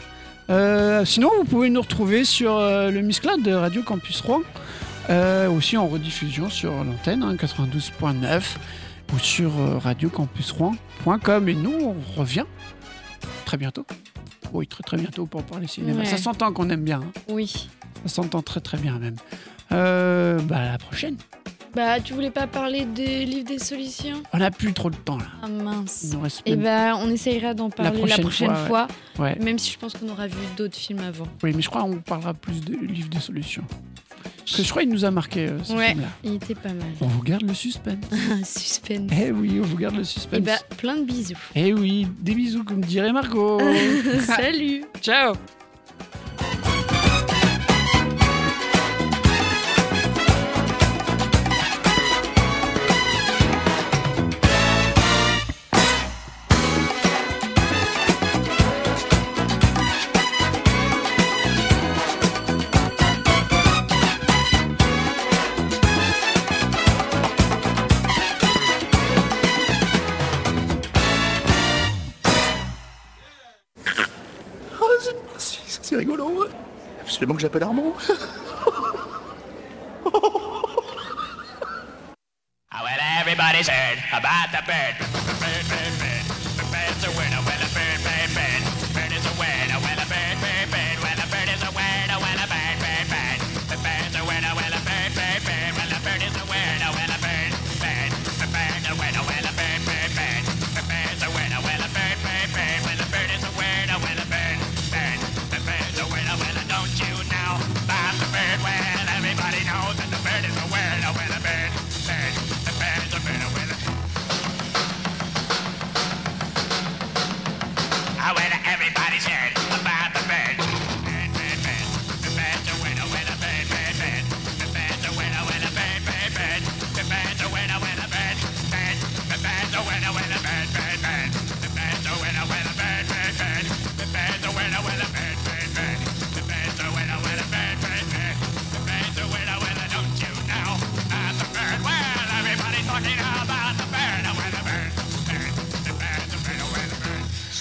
Euh, sinon, vous pouvez nous retrouver sur euh, le Miss Cloud de Radio Campus Rouen. Aussi en rediffusion sur l'antenne hein, 92.9 ou sur radiocampusrouen.com. Et nous, on revient très bientôt. Oui, très très bientôt pour parler cinéma. Ouais. Ça s'entend qu'on aime bien. hein. Oui. Ça s'entend très très bien même. Euh, bah, à la prochaine. Bah, tu voulais pas parler des livres des solutions? On n'a plus trop de temps là. Ah mince. Il nous reste Et même- bah, on essayera d'en parler la prochaine prochaine, fois, fois, ouais. même si je pense qu'on aura vu d'autres films avant. Oui, mais je crois qu'on parlera plus de livres des solutions. Parce que je crois qu'il nous a marqué euh, ce Ouais. film-là. Il était pas mal. On vous garde le suspense. Suspense. eh oui, on vous garde le Et suspense. bah, plein de bisous. Eh oui, des bisous comme dirait Margot. Salut Ciao Absolument que j'appelle Armand. Ah, about.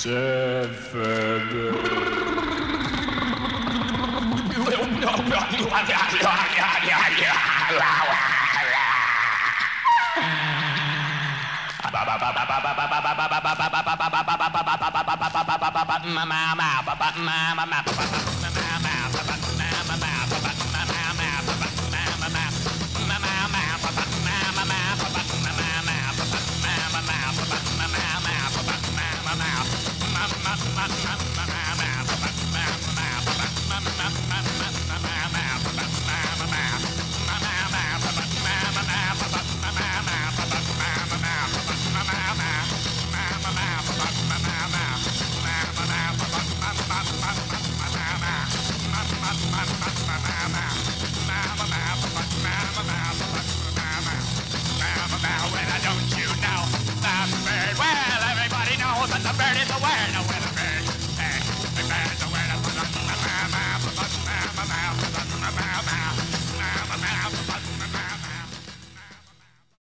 Bird.